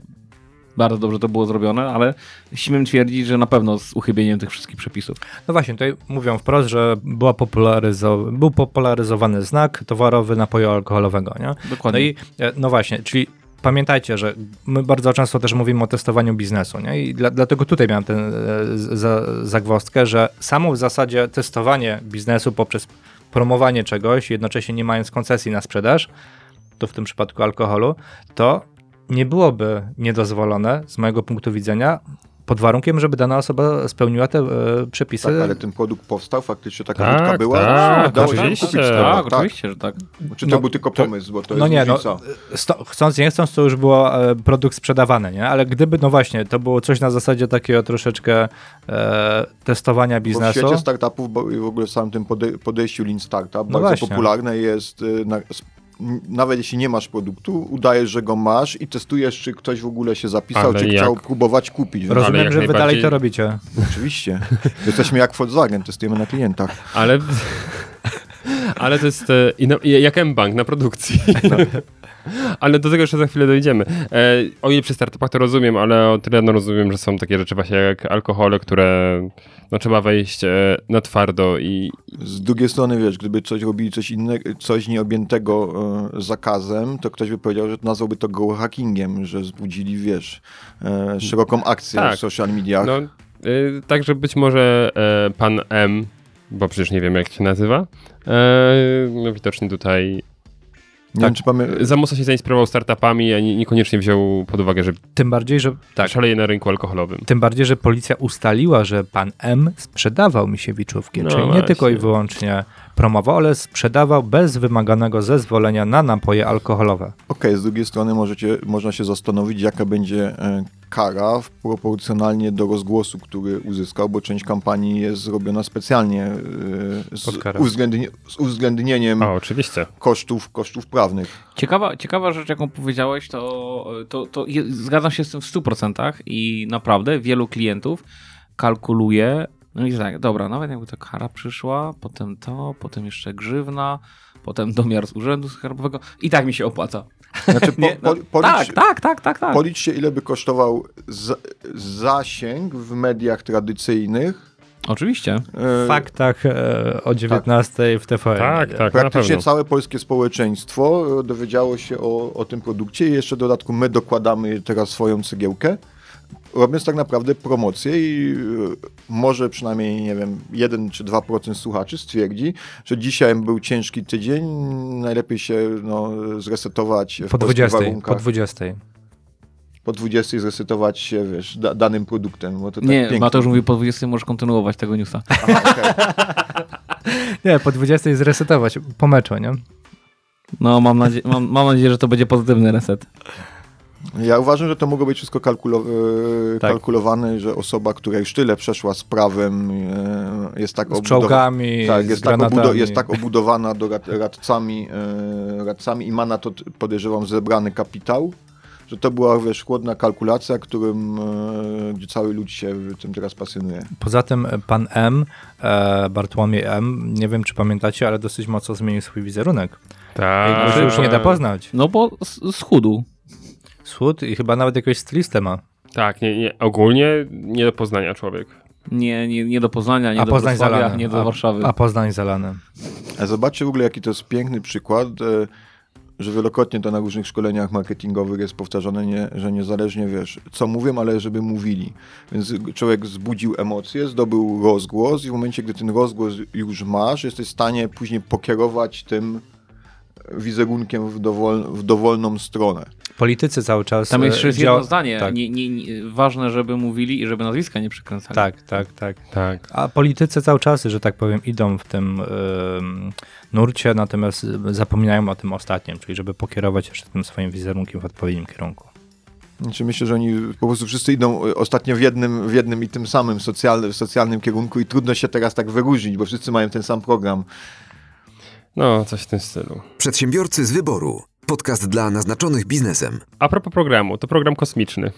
bardzo dobrze to było zrobione, ale śmiem twierdzić, że na pewno z uchybieniem tych wszystkich przepisów. No właśnie, tutaj mówią wprost, że była popularyzo- był popularyzowany znak towarowy napoju alkoholowego. Nie? No Dokładnie. i e, no właśnie, czyli pamiętajcie, że my bardzo często też mówimy o testowaniu biznesu, nie? I dla, dlatego tutaj miałem tę e, za, zagwozdkę, że samo w zasadzie testowanie biznesu poprzez promowanie czegoś, jednocześnie nie mając koncesji na sprzedaż, to w tym przypadku alkoholu, to nie byłoby niedozwolone z mojego punktu widzenia, pod warunkiem, żeby dana osoba spełniła te e, przepisy. Tak, ale ten produkt powstał, faktycznie taka Tak, wódka była. tak, dało się oczywiście. kupić Tak, tak, oczywiście, że tak. Czy to No, był tylko to- pomysł, bo to no jest nie, no, sto, chcąc nie chcąc, to już było e, produkt sprzedawany, nie? Ale gdyby, no właśnie, to było coś na zasadzie takiego troszeczkę e, testowania Bo w biznesu. świecie startupów bo- i w ogóle w samym tym pode- podejściu Lean Startup No bardzo właśnie. popularne jest, y, na, nawet jeśli nie masz produktu, udajesz, że go masz i testujesz, czy ktoś w ogóle się zapisał, Ale czy jak- chciał próbować kupić. Rozumiem, że wy dalej to robicie. Oczywiście. Jesteśmy jak Volkswagen, testujemy na klientach. Ale, Ale to jest e, jak M-Bank na produkcji. No. [LAUGHS] Ale do tego jeszcze za chwilę dojdziemy. E, o ile przy startupach to rozumiem, ale o tyle no rozumiem, że są takie rzeczy właśnie jak alkohole, które no, trzeba wejść e, na twardo i... Z drugiej strony, wiesz, gdyby coś robili coś innego, coś nieobjętego e, zakazem, to ktoś by powiedział, że nazwałby to go hackingiem, że zbudzili, wiesz, e, szeroką akcję Tak. w social mediach. No, e, także być może e, pan M, bo przecież nie wiem jak się nazywa, e, no widocznie tutaj nie tak. wiem, czy pamię- za mocno się zainspirował startupami, a nie, niekoniecznie wziął pod uwagę, że Tym bardziej, że tak. szaleje na rynku alkoholowym. Tym bardziej, że policja ustaliła, że pan M sprzedawał Misiewiczówki, No czyli nie właśnie. tylko i wyłącznie promował, ale sprzedawał bez wymaganego zezwolenia na napoje alkoholowe. Okej, z drugiej strony możecie, można się zastanowić, jaka będzie e, kara proporcjonalnie do rozgłosu, który uzyskał, bo część kampanii jest zrobiona specjalnie e, z, uwzględni- z uwzględnieniem O, oczywiście. kosztów, kosztów prawnych. Ciekawa, ciekawa rzecz, jaką powiedziałeś, to, to, to zgadzam się z tym w 100% i naprawdę wielu klientów kalkuluje, no i tak, dobra, nawet jakby ta kara przyszła, potem to, potem jeszcze grzywna, potem domiar z urzędu skarbowego i tak mi się opłaca. Znaczy, po, [LAUGHS] Nie, no, po, policz, tak, tak, tak, tak, tak. policzcie, ile by kosztował za, zasięg w mediach tradycyjnych. Oczywiście. E, W faktach e, o 19 w TVN. Tak, tak, Praktycznie całe polskie społeczeństwo e, dowiedziało się o, o tym produkcie i jeszcze w dodatku my dokładamy teraz swoją cegiełkę, robiąc tak naprawdę promocję i e, może przynajmniej, nie wiem, 1 czy 2% słuchaczy stwierdzi, że dzisiaj był ciężki tydzień, najlepiej się no, zresetować w Po polskich 20, warunkach. po 20. po 20 zresetować się, wiesz, da, danym produktem. Bo to tak Nie, pięknie. Mateusz mówi po 20 możesz kontynuować tego newsa. Aha, okej. [LAUGHS] Nie, po 20 zresetować, po meczu, nie? No, mam, nadzie mam, mam nadzieję, że to będzie pozytywny reset. Ja uważam, że to mogło być wszystko kalkulo- e, Tak. kalkulowane, że osoba, która już tyle przeszła z prawem, e, jest tak Z czołgami, tak, z jest, tak granatami. obudo- jest tak obudowana do rad- radcami, e, radcami i ma na to, podejrzewam, zebrany kapitał, że to była, wiesz, chłodna kalkulacja, którym, e, gdzie cały lud się tym teraz pasjonuje. Poza tym pan M, e, Bartłomiej M, nie wiem czy pamiętacie, ale dosyć mocno zmienił swój wizerunek. Tak. Już, już nie da poznać. No bo schudł. Schód i chyba nawet jakiegoś stylistę ma. Tak, nie, nie, ogólnie nie do poznania człowiek. Nie, nie, nie do Poznania, nie a do Poznań Wrocławia, nie do a, Warszawy. A Poznań zalany. A zobaczcie w ogóle, jaki to jest piękny przykład, e, że wielokrotnie to na różnych szkoleniach marketingowych jest powtarzane, nie, że niezależnie wiesz, co mówią, ale żeby mówili. Więc człowiek wzbudził emocje, zdobył rozgłos i w momencie, gdy ten rozgłos już masz, jesteś w stanie później pokierować tym wizerunkiem w, dowol, w dowolną stronę. Politycy cały czas. Tam e, jeszcze jest działa- jedno zdanie. Tak, Nie, nie, nie, ważne, żeby mówili i żeby nazwiska nie przekręcali. tak, tak, tak. Tak. A politycy cały czas, że tak powiem, idą w tym ym, nurcie, natomiast zapominają o tym ostatnim, czyli żeby pokierować jeszcze tym swoim wizerunkiem w odpowiednim kierunku. Znaczy myślę, że oni po prostu wszyscy idą e, ostatnio w jednym, w jednym i tym samym socjalnym, socjalnym kierunku i trudno się teraz tak wyróżnić, bo wszyscy mają ten sam program. No, coś w tym stylu. Przedsiębiorcy z wyboru. Podcast dla naznaczonych biznesem. A propos programu, to program kosmiczny.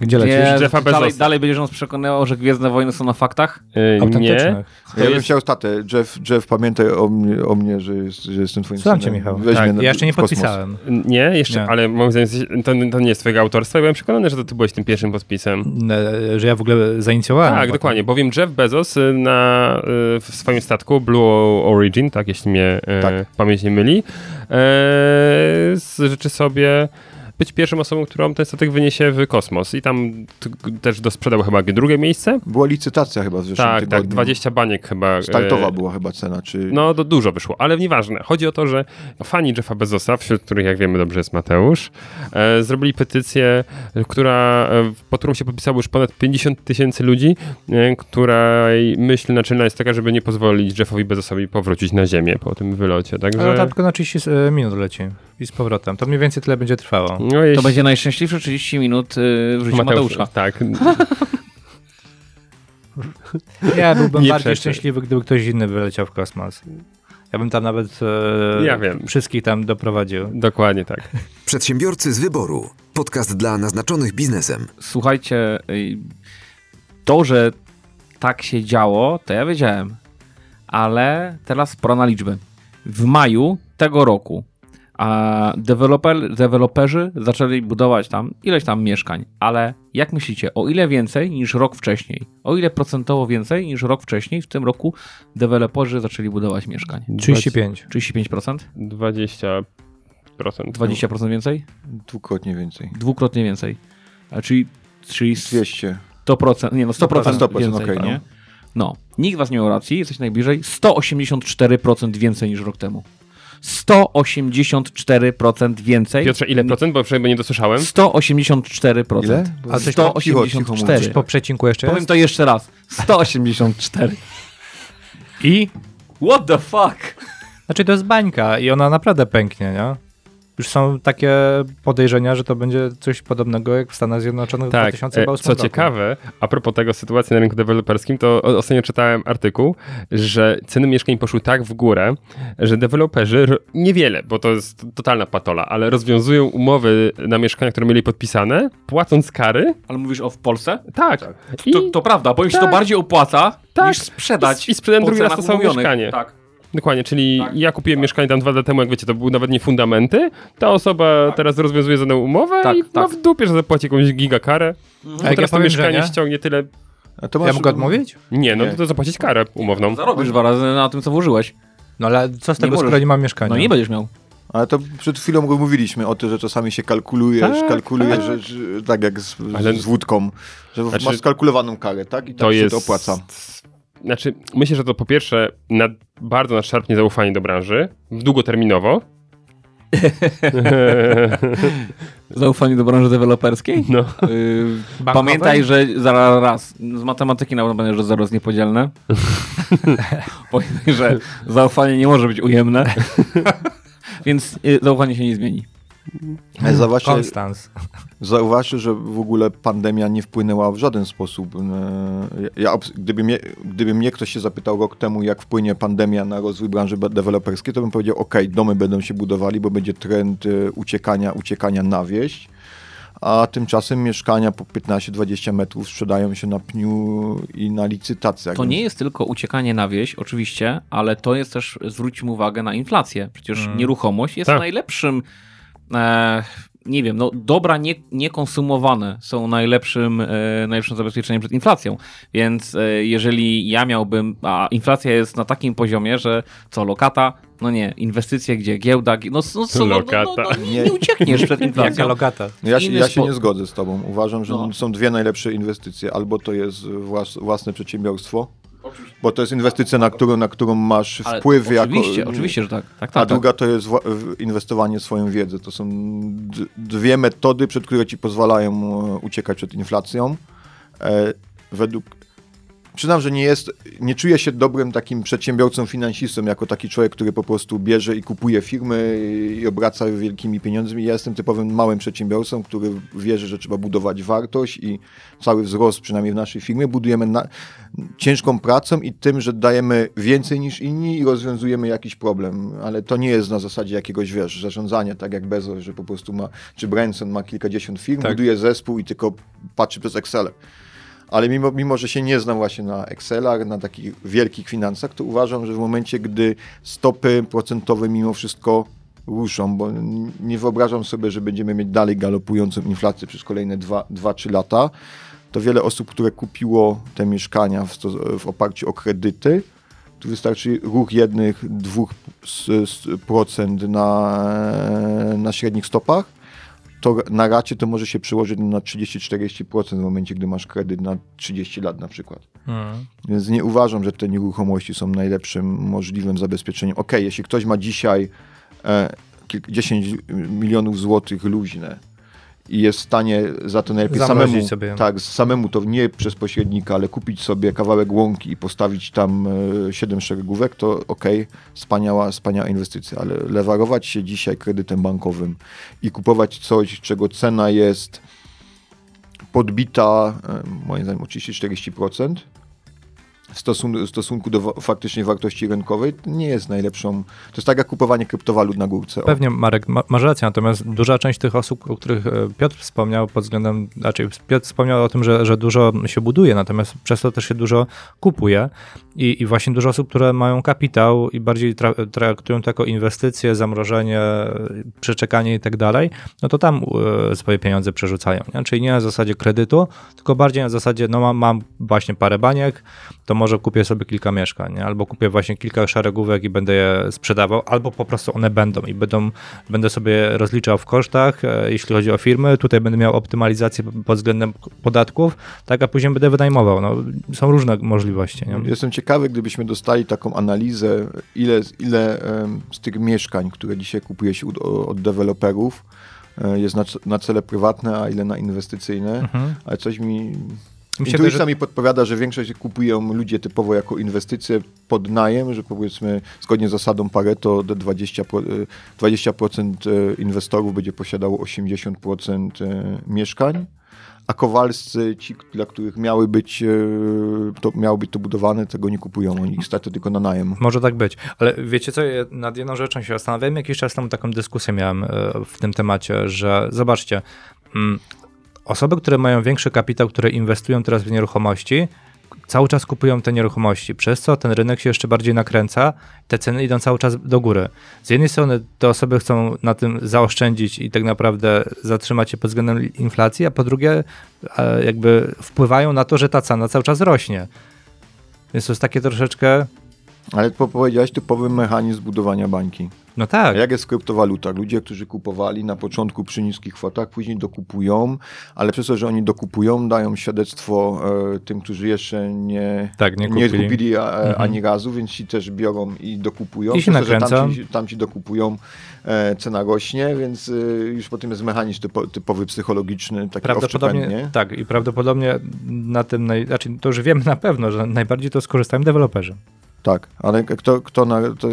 Gdzie lecisz? Dalej, Bezosa. dalej będziesz nas przekonywał, że Gwiezdne Wojny są na faktach? Yy, nie. Ja bym chciał statę. Jeff, Jeff pamiętaj o mnie, o mnie że, jest, że jestem twoim Słucham cię, synem. Michał. Weź Tak, na- Ja jeszcze nie w kosmos. podpisałem. Nie, jeszcze, Nie. ale moim zdaniem jesteś- to, to nie jest twojego autorstwa. Ja byłem przekonany, że to ty byłeś tym pierwszym podpisem. E, Że ja w ogóle zainicjowałem. Tak, bo- dokładnie, bowiem Jeff Bezos y, na, y, w swoim statku Blue Origin, tak, jeśli mnie e, Tak. pamięć nie myli, e, życzy sobie być pierwszą osobą, którą ten statek wyniesie w kosmos. I tam też dosprzedał chyba drugie miejsce. Była licytacja chyba w zeszłym Tak, tak, tygodniu. 20 baniek chyba. Startowa e, była chyba cena, czy... No, to dużo wyszło, ale nieważne. Chodzi o to, że fani Jeffa Bezosa, wśród których, jak wiemy dobrze, jest Mateusz, e, zrobili petycję, e, która, e, pod którą się podpisało już ponad 50 tysięcy ludzi, e, której myśl naczelna jest taka, żeby nie pozwolić Jeffowi Bezosowi powrócić na Ziemię po tym wylocie. Także... Ale tam tylko na 30 minut leci i z powrotem. To mniej więcej tyle będzie trwało. No, To jeśli... będzie najszczęśliwsze 30 minut y, w życiu Mateusza. Tak. [LAUGHS] Ja byłbym Nie bardziej szczęśliwy, gdyby ktoś inny wyleciał w kosmos. Ja bym tam nawet e, Ja wiem. wszystkich tam doprowadził. Dokładnie tak. [LAUGHS] Przedsiębiorcy z wyboru. Podcast dla naznaczonych biznesem. Słuchajcie, y, to, że tak się działo, to ja wiedziałem. Ale teraz pora na liczby. W maju tego roku a deweloper, deweloperzy zaczęli budować tam ileś tam mieszkań, ale jak myślicie, o ile więcej niż rok wcześniej? O ile procentowo więcej niż rok wcześniej w tym roku deweloperzy zaczęli budować mieszkań? 35. 35%? 20%. 20% więcej? Dwukrotnie więcej. Dwukrotnie więcej. A czyli, czyli 200. 100%, nie no 100%, 100% więcej, no. nie? No, nikt was nie miał racji, jesteś najbliżej. 184% więcej niż rok temu. 184% więcej. Piotrze, ile procent? Bo przynajmniej nie dosłyszałem. 184%. Ile? A coś Cicho, cicho 184. mówisz. Po przecinku jeszcze Powiem jest? to jeszcze raz. 184. I? What the fuck? Znaczy to jest bańka i ona naprawdę pęknie, nie? Już są takie podejrzenia, że to będzie coś podobnego jak w Stanach Zjednoczonych w Tak, 2008 e, co roku. ciekawe, a propos tego sytuacji na rynku deweloperskim, to ostatnio czytałem artykuł, że ceny mieszkań poszły tak w górę, że deweloperzy, niewiele, bo to jest totalna patola, ale rozwiązują umowy na mieszkania, które mieli podpisane, płacąc kary. Ale mówisz o w Polsce? Tak. I, To, to prawda, bo im się to Tak. bardziej opłaca Tak. niż sprzedać. I- i sprzedałem drugi raz to samo mieszkanie. Tak. Dokładnie, czyli Tak, ja kupiłem mieszkanie tam dwa lata temu, jak wiecie, to były nawet nie fundamenty, ta osoba teraz rozwiązuje za nią umowę Tak, i ma tak. w dupie, że zapłaci jakąś gigakarę. A Bo jak ja teraz to powiem, że mieszkanie nie, ściągnie tyle... A to ja masz- mogę odmówić? Nie, no Nie. to, to zapłacić karę umowną. Zarobisz dwa razy na tym, co włożyłeś. No ale co z tego, możesz. skoro nie mam mieszkania? No nie będziesz miał. Ale to przed chwilą mówiliśmy o tym, że czasami się kalkulujesz, Tak, kalkulujesz, tak. Że, że, tak jak z, Ale- z wódką, że Znaczy- masz skalkulowaną karę, tak? I tak to się jest. to opłaca. Znaczy, myślę, że to po pierwsze nad, bardzo nadszarpnie zaufanie do branży, długoterminowo. [LAUGHS] Zaufanie do branży deweloperskiej? No. Yy, pamiętaj, że zaraz raz, z matematyki na pewno, że zero jest niepodzielne. [LAUGHS] pamiętaj, że zaufanie nie może być ujemne. [LAUGHS] Więc y, zaufanie się nie zmieni. Zauważcie, Konstans. [LAUGHS] zauważcie, że w ogóle pandemia nie wpłynęła w żaden sposób. e, Ja, gdyby, mnie, gdyby mnie ktoś się zapytał rok temu, jak wpłynie pandemia na rozwój branży deweloperskiej, to bym powiedział, ok, domy będą się budowali, bo będzie trend e, uciekania, uciekania na wieś, a tymczasem mieszkania po 15-20 metrów sprzedają się na pniu i na licytacjach. To nie jest tylko uciekanie na wieś, oczywiście, ale to jest też, zwróćmy uwagę na inflację. Przecież Mm. nieruchomość jest Tak. najlepszym, nie wiem, no dobra nie, niekonsumowane są najlepszym, e, najlepszym zabezpieczeniem przed inflacją. Więc e, jeżeli ja miałbym, a inflacja jest na takim poziomie, że co, lokata? No nie, inwestycje gdzie? Giełda? gi- No, no, co, no, no, no, no, Lokata. nie, nie uciekniesz przed Jaka inflacją. logata? Ja, się- ja się nie zgodzę z tobą. Uważam, że No. są dwie najlepsze inwestycje. Albo to jest włas, własne przedsiębiorstwo, bo to jest inwestycja, na którą, na którą masz Ale wpływ oczywiście, jako... oczywiście, że tak. tak, A tak, tak. druga to jest inwestowanie w swoją wiedzę. To są dwie metody, przed które ci pozwalają e, uciekać przed inflacją. E, według Przyznam, że nie jest, nie czuję się dobrym takim przedsiębiorcą, finansistą, jako taki człowiek, który po prostu bierze i kupuje firmy i obraca wielkimi pieniędzmi. Ja jestem typowym małym przedsiębiorcą, który wierzy, że trzeba budować wartość i cały wzrost, przynajmniej w naszej firmie, budujemy na, ciężką pracą i tym, że dajemy więcej niż inni i rozwiązujemy jakiś problem. Ale to nie jest na zasadzie jakiegoś, wiesz, zarządzania, tak jak Bezos, że po prostu ma, czy Branson ma kilkadziesiąt firm, Tak. buduje zespół i tylko patrzy przez Excel. Ale mimo, mimo, że się nie znam właśnie na Excelach, na takich wielkich finansach, to uważam, że w momencie, gdy stopy procentowe mimo wszystko ruszą, bo nie wyobrażam sobie, że będziemy mieć dalej galopującą inflację przez kolejne 2-3 lata, to wiele osób, które kupiło te mieszkania w, w oparciu o kredyty, tu wystarczy ruch jednych, dwóch procent na, na średnich stopach, to na racie to może się przełożyć na 30-40% w momencie, gdy masz kredyt na 30 lat na przykład. Mm. Więc nie uważam, że te nieruchomości są najlepszym możliwym zabezpieczeniem. Okej, jeśli ktoś ma dzisiaj e, kilk- 10 milionów złotych luźne i jest w stanie za to najlepiej Zamrozić samemu, sobie. tak, samemu to nie przez pośrednika, ale kupić sobie kawałek łąki i postawić tam e, 7 szeregówek, to okej, wspaniała, wspaniała inwestycja, ale lewarować się dzisiaj kredytem bankowym i kupować coś, czego cena jest podbita, e, moim zdaniem o 30-40%, w stosunku, do faktycznej wartości rynkowej nie jest najlepszą. To jest tak jak kupowanie kryptowalut na górce. O. Pewnie, Marek, ma, masz rację, natomiast duża część tych osób, o których e, Piotr wspomniał pod względem, znaczy Piotr wspomniał o tym, że, że dużo się buduje, natomiast przez to też się dużo kupuje i, i właśnie dużo osób, które mają kapitał i bardziej tra traktują to jako inwestycje, zamrożenie, przeczekanie i tak dalej, no to tam e, swoje pieniądze przerzucają, nie? czyli nie na zasadzie kredytu, tylko bardziej na zasadzie, no mam, mam właśnie parę baniek, to może kupię sobie kilka mieszkań, nie? albo kupię właśnie kilka szeregówek i będę je sprzedawał, albo po prostu one będą i będą, będę sobie rozliczał w kosztach, e, jeśli chodzi o firmy, tutaj będę miał optymalizację pod względem podatków, tak, a później będę wynajmował. No, są różne możliwości. Nie? Jestem ciekawy, gdybyśmy dostali taką analizę, ile, ile z tych mieszkań, które dzisiaj kupuje się od, od deweloperów, e, jest na, na cele prywatne, a ile na inwestycyjne. Mhm. Ale coś mi. Mi Intuicja wydaje, mi podpowiada, że większość kupują ludzie typowo jako inwestycje pod najem, że powiedzmy zgodnie z zasadą Pareto do 20%, pro- e, 20% e, inwestorów będzie posiadało 80% e, mieszkań, a Kowalscy, ci, dla których miały być, e, to, miało być to budowane, tego nie kupują, oni stać tylko na najem. Może tak być, ale wiecie co, ja nad jedną rzeczą się zastanawiałem, jakiś czas temu taką dyskusję miałem e, w tym temacie, że zobaczcie, mm, osoby, które mają większy kapitał, które inwestują teraz w nieruchomości, cały czas kupują te nieruchomości, przez co ten rynek się jeszcze bardziej nakręca, te ceny idą cały czas do góry. Z jednej strony te osoby chcą na tym zaoszczędzić i tak naprawdę zatrzymać się pod względem inflacji, a po drugie e, jakby wpływają na to, że ta cena cały czas rośnie. Więc to jest takie troszeczkę, Ale po, powiedziałeś typowy mechanizm budowania bańki. No tak, jak jest w kryptowalutach? Ludzie, którzy kupowali na początku przy niskich kwotach, później dokupują, ale przez to, że oni dokupują, dają świadectwo e, tym, którzy jeszcze nie, tak, nie nie kupili. kupili, a, Mhm. ani razu, więc ci też biorą i dokupują. I się Przez to, że nakręca. Tam ci, dokupują, e, cena rośnie, więc e, już potem jest mechanizm typo, typowy psychologiczny, taki Prawdopodobnie, tak, i prawdopodobnie na tym, naj, znaczy to już wiemy na pewno, że najbardziej to skorzystają deweloperzy. Tak, ale kto, kto na, to,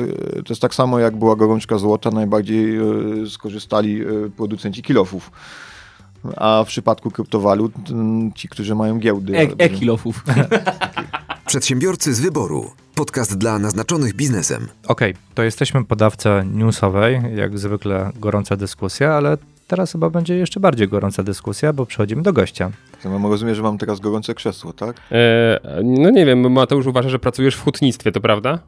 to jest tak samo jak była gorączka złota, najbardziej e, skorzystali e, producenci kilofów. A w przypadku kryptowalut m, ci, którzy mają giełdy. E- E-kilofów. [LAUGHS] Przedsiębiorcy z wyboru. Podcast dla naznaczonych biznesem. Okej, to jesteśmy po dawce newsowej, jak zwykle gorąca dyskusja, ale teraz chyba będzie jeszcze bardziej gorąca dyskusja, bo przechodzimy do gościa. Ja mam rozumiem, że mam teraz gorące krzesło, tak? E, no nie wiem, Mateusz uważa, że pracujesz w hutnictwie, to prawda?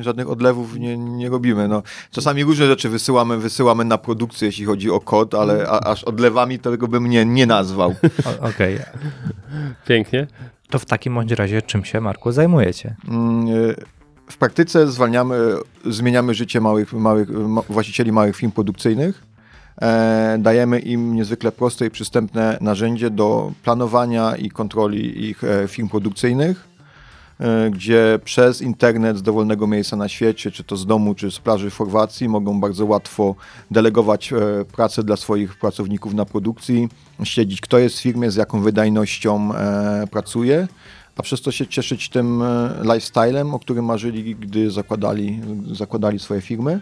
Żadnych odlewów nie, nie robimy. No, czasami różne rzeczy wysyłamy, wysyłamy na produkcję, jeśli chodzi o kod, ale a, aż odlewami tego bym nie, nie nazwał. Okej, Pięknie. to w takim bądź razie czym się, Marku, zajmujecie? Mm, e, W praktyce zwalniamy, zmieniamy życie małych, małych, ma- właścicieli małych firm produkcyjnych. E, dajemy im niezwykle proste i przystępne narzędzie do planowania i kontroli ich e, firm produkcyjnych, e, gdzie przez internet z dowolnego miejsca na świecie, czy to z domu, czy z plaży w Chorwacji, mogą bardzo łatwo delegować pracę dla swoich pracowników na produkcji, śledzić kto jest w firmie, z jaką wydajnością pracuje, a przez to się cieszyć tym lifestylem, o którym marzyli, gdy zakładali, zakładali swoje firmy.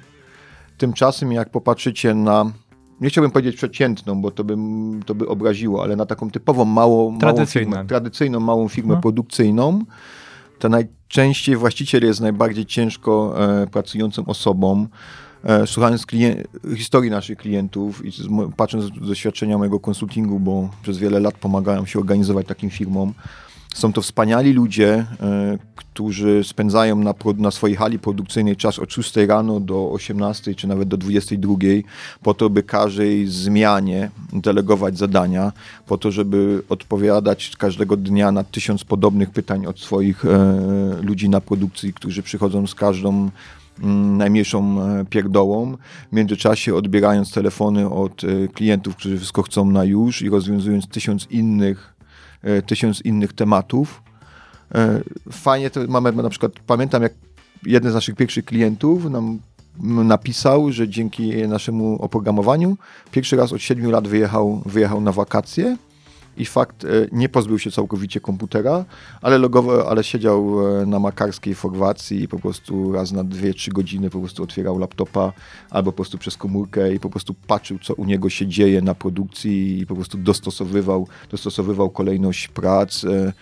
Tymczasem, jak popatrzycie na, nie chciałbym powiedzieć przeciętną, bo to by, to by obraziło, ale na taką typową małą, małą Tradycyjną. firmę, tradycyjną małą firmę No. produkcyjną, to najczęściej właściciel jest najbardziej ciężko e, pracującą osobą. E, słuchając klien- historii naszych klientów i z, patrząc z doświadczenia mojego konsultingu, bo przez wiele lat pomagałem się organizować takim firmom, są to wspaniali ludzie, e, którzy spędzają na, na swojej hali produkcyjnej czas od 6 rano do 18 czy nawet do 22 po to, by każdej zmianie delegować zadania, po to, żeby odpowiadać każdego dnia na tysiąc podobnych pytań od swoich e, ludzi na produkcji, którzy przychodzą z każdą mm, najmniejszą e, pierdołą, w międzyczasie odbierając telefony od klientów, którzy wszystko chcą na już i rozwiązując tysiąc innych, tysiąc innych tematów. E, Fajnie to mamy na przykład, pamiętam jak jeden z naszych pierwszych klientów nam napisał, że dzięki naszemu oprogramowaniu pierwszy raz od 7 lat wyjechał, wyjechał na wakacje i fakt, e, nie pozbył się całkowicie komputera, ale logowo, ale siedział e, na makarskiej forwacji i po prostu raz na 2-3 godziny po prostu otwierał laptopa albo po prostu przez komórkę i po prostu patrzył, co u niego się dzieje na produkcji i po prostu dostosowywał, dostosowywał kolejność prac, e,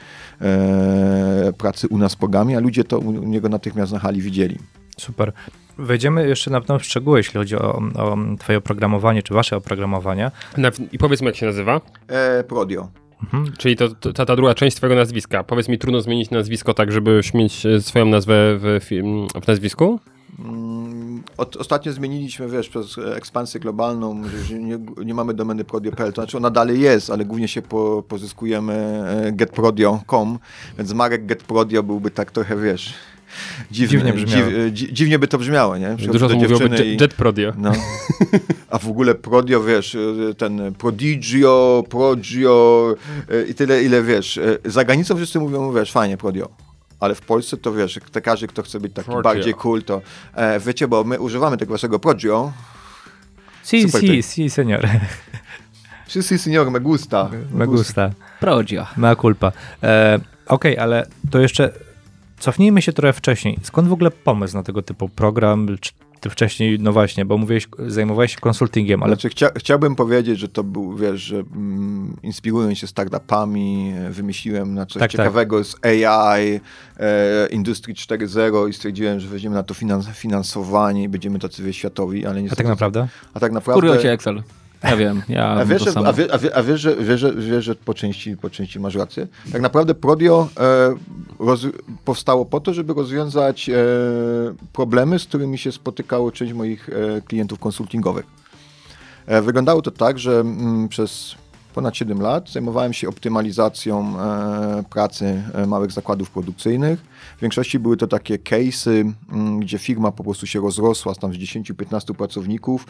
e, pracy u nas programie, a ludzie to u niego natychmiast na hali widzieli. Super. Wejdziemy jeszcze na pewno w szczegóły, jeśli chodzi o, o twoje oprogramowanie, czy wasze oprogramowanie. Na, I powiedz mi, jak się nazywa? E, Prodio. Mhm. Czyli to, to, ta, ta druga część twojego nazwiska. Powiedz mi, trudno zmienić nazwisko tak, żeby mieć e, swoją nazwę w, w nazwisku? Mm, Od, ostatnio zmieniliśmy, wiesz, przez ekspansję globalną, że nie, nie mamy domeny prodio.pl, to znaczy ona dalej jest, ale głównie się po, pozyskujemy e, getprodio.com, więc Marek Getprodio byłby tak trochę, wiesz, dziwny, Dziwnie brzmiało. dziw, dzi, dziwnie by to brzmiało, nie? Dużo do to mówiło dziewczyny Jet, Prodio. No. [LAUGHS] A w ogóle Prodio, wiesz, e, ten Prodigio, Progio e, i tyle, ile wiesz. e, Za granicą wszyscy mówią, wiesz, fajnie, Prodio. Ale w Polsce to wiesz, to każdy, kto chce być taki Progio. bardziej cool, to e, wiecie, bo my używamy tego waszego Progio. Si, Super, si, ty. si, senior. [LAUGHS] Wszyscy senior, me gusta. Me gusta. Prodzio. Mea culpa. E, Okej, ale to jeszcze cofnijmy się trochę wcześniej. Skąd w ogóle pomysł na tego typu program? Czy ty wcześniej, no właśnie, bo mówiłeś, zajmowałeś się konsultingiem, ale Znaczy, chcia, chciałbym powiedzieć, że to był, wiesz, że mm, inspirując się startupami, e, wymyśliłem na coś Tak, tak. ciekawego z AI, e, Industry 4.0 i stwierdziłem, że weźmiemy na to finans, finansowanie i będziemy tacy światowi, ale a niestety... tak naprawdę? A tak naprawdę... Kurwa cię Excel. Ja wiem, ja A wiesz, a, wie, a, wie, a wiesz, że, wiesz, że, wiesz, że po, części, po części masz rację? Tak naprawdę Prodio e, roz, powstało po to, żeby rozwiązać e, problemy, z którymi się spotykało część moich e, klientów konsultingowych. E, wyglądało to tak, że mm, przez ponad 7 lat zajmowałem się optymalizacją e, pracy e, małych zakładów produkcyjnych. W większości były to takie case'y, mm, gdzie firma po prostu się rozrosła tam z 10-15 pracowników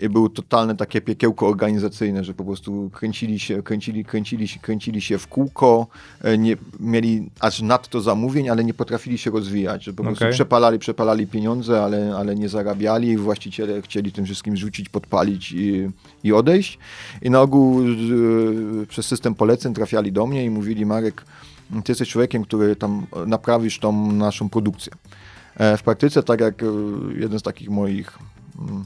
i było totalne takie piekiełko organizacyjne, że po prostu kręcili się, kręcili, kręcili się, kręcili się w kółko, e, nie, mieli aż nadto zamówień, ale nie potrafili się rozwijać, że po prostu Okej. przepalali, przepalali pieniądze, ale, ale nie zarabiali i właściciele chcieli tym wszystkim rzucić, podpalić i, i odejść. I na ogół e, przez system poleceń trafiali do mnie i mówili Marek, ty jesteś człowiekiem, który tam naprawisz tą naszą produkcję. E, W praktyce, tak jak e, jeden z takich moich mm,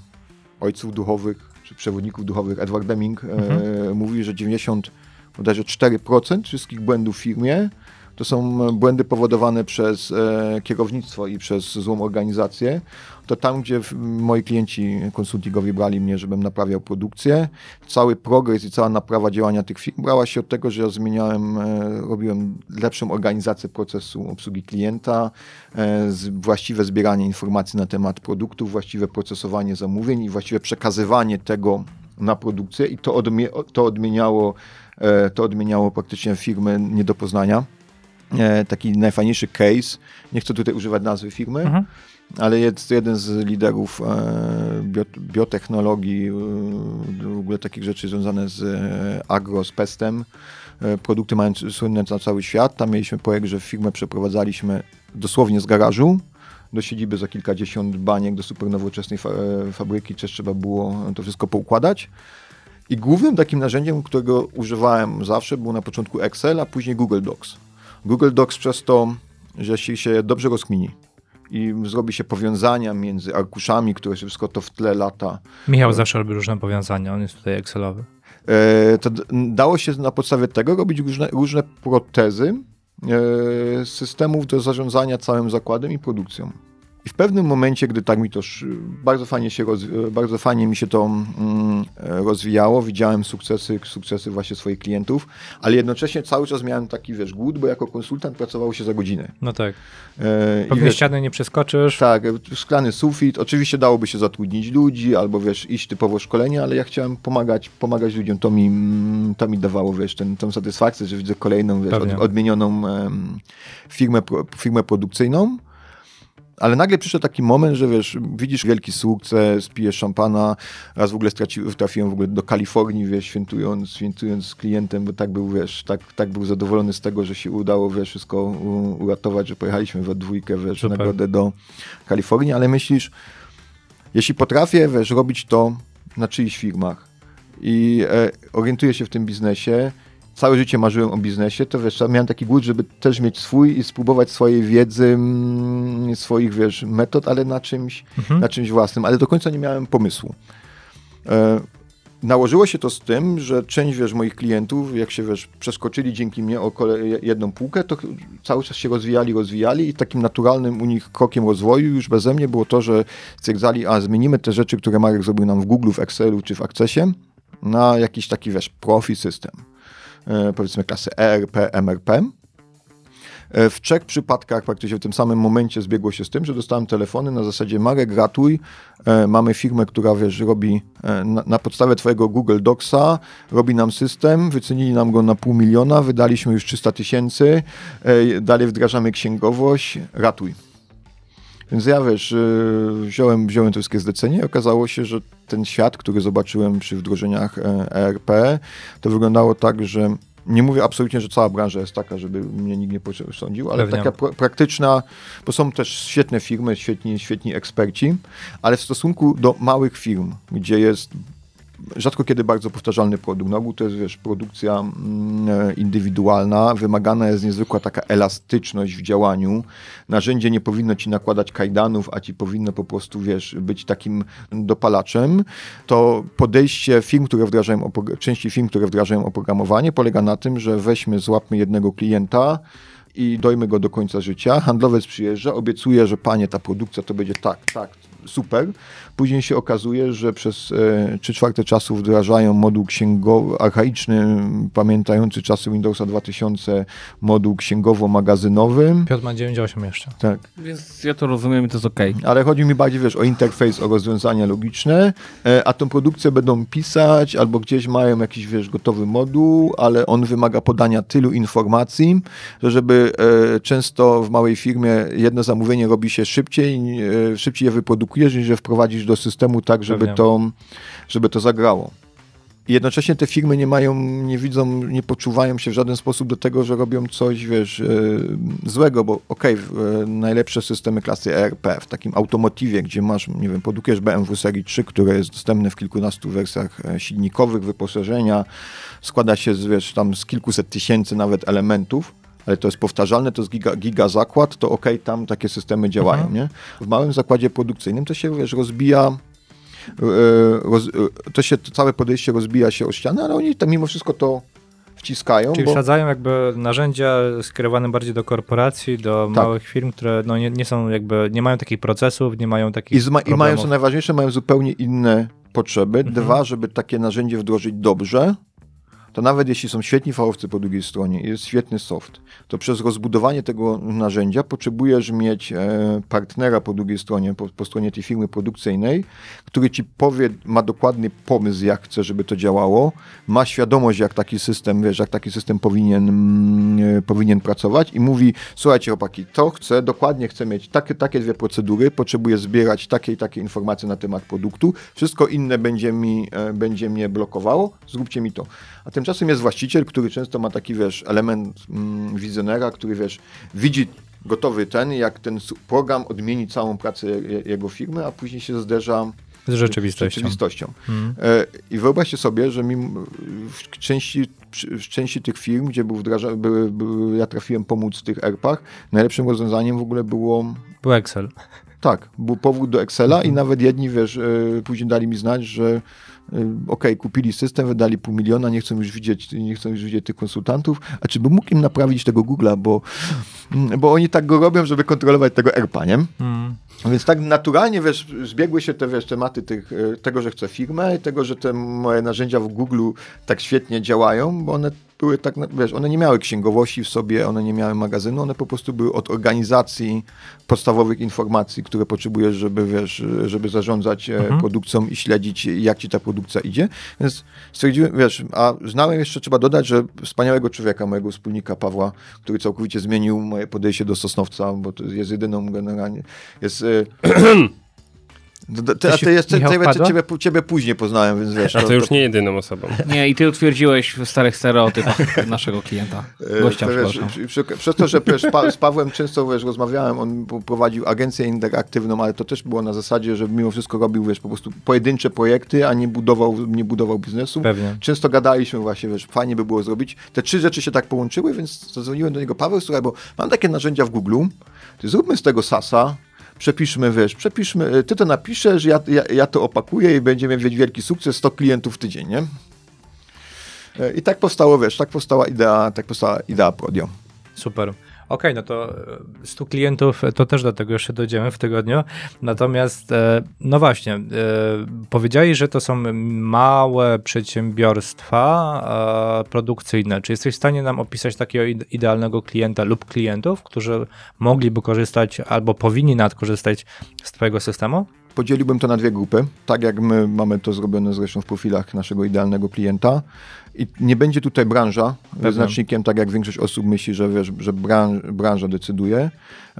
ojców duchowych, czy przewodników duchowych, Edward Deming, e, mówi, że 90, bodajże 4% wszystkich błędów w firmie to są błędy powodowane przez e, kierownictwo i przez złą organizację. To tam, gdzie moi klienci konsultingowi brali mnie, żebym naprawiał produkcję, cały progres i cała naprawa działania tych firm brała się od tego, że ja zmieniałem, e, robiłem lepszą organizację procesu obsługi klienta, e, właściwe zbieranie informacji na temat produktów, właściwe procesowanie zamówień i właściwe przekazywanie tego na produkcję i to, odmie, to odmieniało e, to odmieniało praktycznie firmy nie do poznania. Taki najfajniejszy case, nie chcę tutaj używać nazwy firmy, Mhm. Ale jest jeden z liderów e, bio, biotechnologii, e, w ogóle takich rzeczy związane z e, agro, z pestem. Produkty mają słynne na cały świat. Tam mieliśmy projekt, że firmę przeprowadzaliśmy dosłownie z garażu do siedziby za kilkadziesiąt baniek, do super nowoczesnej fa fabryki, też trzeba było to wszystko poukładać. I głównym takim narzędziem, którego używałem zawsze, był na początku Excel, a później Google Docs. Google Docs przez to, że się dobrze rozkmini i zrobi się powiązania między arkuszami, które się wszystko to w tle lata, Michał zawsze robi różne powiązania, on jest tutaj Excelowy. e, to dało się na podstawie tego robić różne, różne protezy e, systemów do zarządzania całym zakładem i produkcją. I w pewnym momencie, gdy tak mi to bardzo fajnie się roz, bardzo fajnie mi się to mm, e, rozwijało, widziałem sukcesy, sukcesy właśnie swoich klientów, ale jednocześnie cały czas miałem taki, wiesz, głód, bo jako konsultant pracowało się za godzinę. No tak. E, Pewnie wiesz, ściany nie przeskoczysz. tak, szklany sufit. Oczywiście dałoby się zatrudnić ludzi albo wiesz, iść typowo szkolenie, ale ja chciałem pomagać, pomagać ludziom. To mi, mm, to mi dawało wiesz, ten, tą satysfakcję, że widzę kolejną wiesz, od, odmienioną firmę, firmę produkcyjną. Ale nagle przyszedł taki moment, że wiesz, widzisz wielki sukces, pijesz szampana. Raz w ogóle straci, trafiłem w ogóle do Kalifornii, wiesz, świętując, świętując z klientem, bo tak był, wiesz, tak, tak był zadowolony z tego, że się udało, wiesz, wszystko uratować, że pojechaliśmy we dwójkę, wiesz, Super. nagrodę do Kalifornii, ale myślisz, jeśli potrafię, wiesz, robić to na czyichś firmach i e, orientuję się w tym biznesie całe życie marzyłem o biznesie, to wiesz, miałem taki głód, żeby też mieć swój i spróbować swojej wiedzy, mm, swoich, wiesz, metod, ale na czymś, na czymś własnym, ale do końca nie miałem pomysłu. E, nałożyło się to z tym, że część, wiesz, moich klientów, jak się, wiesz, przeskoczyli dzięki mnie o kole- jedną półkę, to cały czas się rozwijali, rozwijali i takim naturalnym u nich krokiem rozwoju już beze mnie było to, że stwierdzali, a zmienimy te rzeczy, które Marek zrobił nam w Google, w Excelu czy w Accessie na jakiś taki, wiesz, profi system. E, powiedzmy klasy ERP, MRP. E, W trzech przypadkach praktycznie w tym samym momencie zbiegło się z tym, że dostałem telefony na zasadzie Marek, gratuj, e, mamy firmę, która wiesz, robi na, na podstawie twojego Google Docsa, robi nam system, wycenili nam go na pół miliona, wydaliśmy już 300 tysięcy, dalej wdrażamy księgowość, ratuj. Więc ja wiesz, y, wziąłem, wziąłem to wszystkie zlecenie i okazało się, że ten świat, który zobaczyłem przy wdrożeniach e, ERP, to wyglądało tak, że nie mówię absolutnie, że cała branża jest taka, żeby mnie nikt nie posądził, ale Pewnie. taka pra- praktyczna, bo są też świetne firmy, świetni, świetni eksperci, ale w stosunku do małych firm, gdzie jest rzadko kiedy bardzo powtarzalny produkt. Na ogół to jest, wiesz, produkcja mm, e, indywidualna, wymagana jest niezwykła taka elastyczność w działaniu. Narzędzie nie powinno ci nakładać kajdanów, a ci powinno po prostu, wiesz, być takim dopalaczem. To podejście firm, które wdrażają, części firm, które wdrażają oprogramowanie, polega na tym, że weźmy, złapmy jednego klienta, i dojmy go do końca życia. Handlowiec przyjeżdża, obiecuje, że panie, ta produkcja to będzie tak, tak, super. Później się okazuje, że przez e, trzy czwarte czasu wdrażają moduł księgowy, archaiczny, pamiętający czasy Windowsa 2000, moduł księgowo-magazynowy. Piotr ma 9.8 jeszcze. Tak. Więc ja to rozumiem i to jest okej. Ale chodzi mi bardziej, wiesz, o interfejs, o rozwiązania logiczne, e, a tą produkcję będą pisać albo gdzieś mają jakiś, wiesz, gotowy moduł, ale on wymaga podania tylu informacji, że żeby e, często w małej firmie jedno zamówienie robi się szybciej, szybciej je wyprodukujesz, niż je wprowadzisz do systemu tak, żeby Pewnie. to, żeby to zagrało. I jednocześnie te firmy nie mają, nie widzą, nie poczuwają się w żaden sposób do tego, że robią coś, wiesz, e, złego, bo okej, w- e, najlepsze systemy klasy ERP, w takim automotywie, gdzie masz, nie wiem, produkujesz BMW serii 3, które jest dostępne w kilkunastu wersjach e, silnikowych, wyposażenia, składa się z, wiesz, tam z kilkuset tysięcy nawet elementów, ale to jest powtarzalne, to jest giga, giga zakład, to okej, tam takie systemy działają, nie? W małym zakładzie produkcyjnym to się, wiesz, rozbija e, roz, e, to się to całe podejście rozbija się o ścianę, ale oni tam mimo wszystko to wciskają, Czyli bo wsadzają jakby narzędzia skierowane bardziej do korporacji, do Tak. małych firm, które no nie, nie są jakby, nie mają takich procesów, nie mają takich i, zma, i mają co najważniejsze, mają zupełnie inne potrzeby. Mhm. Dwa, żeby takie narzędzie wdrożyć dobrze, to nawet jeśli są świetni fachowcy po drugiej stronie jest świetny soft, to przez rozbudowanie tego narzędzia potrzebujesz mieć e, partnera po drugiej stronie, po, po stronie tej firmy produkcyjnej, który ci powie, ma dokładny pomysł, jak chce, żeby to działało, ma świadomość, jak taki system, wiesz, jak taki system powinien, mm, e, powinien pracować i mówi, słuchajcie chłopaki, to chcę, dokładnie chcę mieć takie, takie dwie procedury, potrzebuję zbierać takie i takie informacje na temat produktu, wszystko inne będzie mi, e, będzie mnie blokowało, zróbcie mi to. A tymczasem jest właściciel, który często ma taki, wiesz, element mm, wizjonera, który, wiesz, widzi gotowy ten, jak ten program odmieni całą pracę je- jego firmy, a później się zderza z rzeczywistością. z rzeczywistością. Mhm. E, I wyobraźcie sobie, że mimo, w, części, w części tych firm, gdzie był wdraża, były, były, ja trafiłem pomóc w tych ERP-ach, najlepszym rozwiązaniem w ogóle było Był Excel. tak, był powrót do Excela Mhm. i nawet jedni, wiesz, e, później dali mi znać, że e, okej, kupili system, wydali pół miliona, nie chcą już widzieć, nie chcą już widzieć tych konsultantów, a czy by mógł im naprawić tego Google'a, bo, mm, bo oni tak go robią, żeby kontrolować tego ERP-a, nie? Mm. Więc tak naturalnie, wiesz, zbiegły się te, wiesz, tematy tych, e, tego, że chcę firmę i tego, że te moje narzędzia w Google tak świetnie działają, bo one były tak, wiesz, one nie miały księgowości w sobie, one nie miały magazynu, one po prostu były od organizacji podstawowych informacji, które potrzebujesz, żeby, wiesz, żeby zarządzać e, Mhm. produkcją i śledzić, jak ci ta produkcja idzie. Więc stwierdziłem, wiesz, a znałem jeszcze, trzeba dodać, że wspaniałego człowieka, mojego wspólnika Pawła, który całkowicie zmienił moje podejście do Sosnowca, bo to jest jedyną generalnie, jest, e, [CLEARS THROAT] Ty Ty, a ty jeszcze, ciebie, ciebie, ciebie później poznałem, więc wiesz. A to już nie jedyną osobą. [LAUGHS] Nie, i ty utwierdziłeś w starych stereotypach [LAUGHS] naszego klienta. E, Gościa, to wiesz, przy, przez to, że wiesz, pa, z Pawłem często wiesz, rozmawiałem, on prowadził agencję interaktywną, ale to też było na zasadzie, że mimo wszystko robił wiesz, po prostu pojedyncze projekty, a nie budował, nie budował biznesu. Pewnie. Często gadaliśmy właśnie, wiesz, fajnie by było zrobić. Te trzy rzeczy się tak połączyły, więc zadzwoniłem do niego, Paweł, słuchaj, bo mam takie narzędzia w Google, to zróbmy z tego SASa, przepiszmy, wiesz, przepiszmy, ty to napiszesz, ja, ja, ja to opakuję i będziemy mieć wielki sukces, 100 klientów w tydzień, nie? E, I tak powstało, wiesz, tak powstała idea, tak powstała idea Prodio. Super. Okej, no to e, 100 klientów, e, to też do tego jeszcze dojdziemy w tygodniu. Natomiast, e, no właśnie, e, powiedziałeś, że to są małe przedsiębiorstwa e, produkcyjne. Czy jesteś w stanie nam opisać takiego ide- idealnego klienta lub klientów, którzy mogliby korzystać albo powinni nadkorzystać z Twojego systemu? Podzieliłbym to na dwie grupy, tak jak my mamy to zrobione zresztą w profilach naszego idealnego klienta. I nie będzie tutaj branża wyznacznikiem, tak jak większość osób myśli, że, wiesz, że branż, branża decyduje.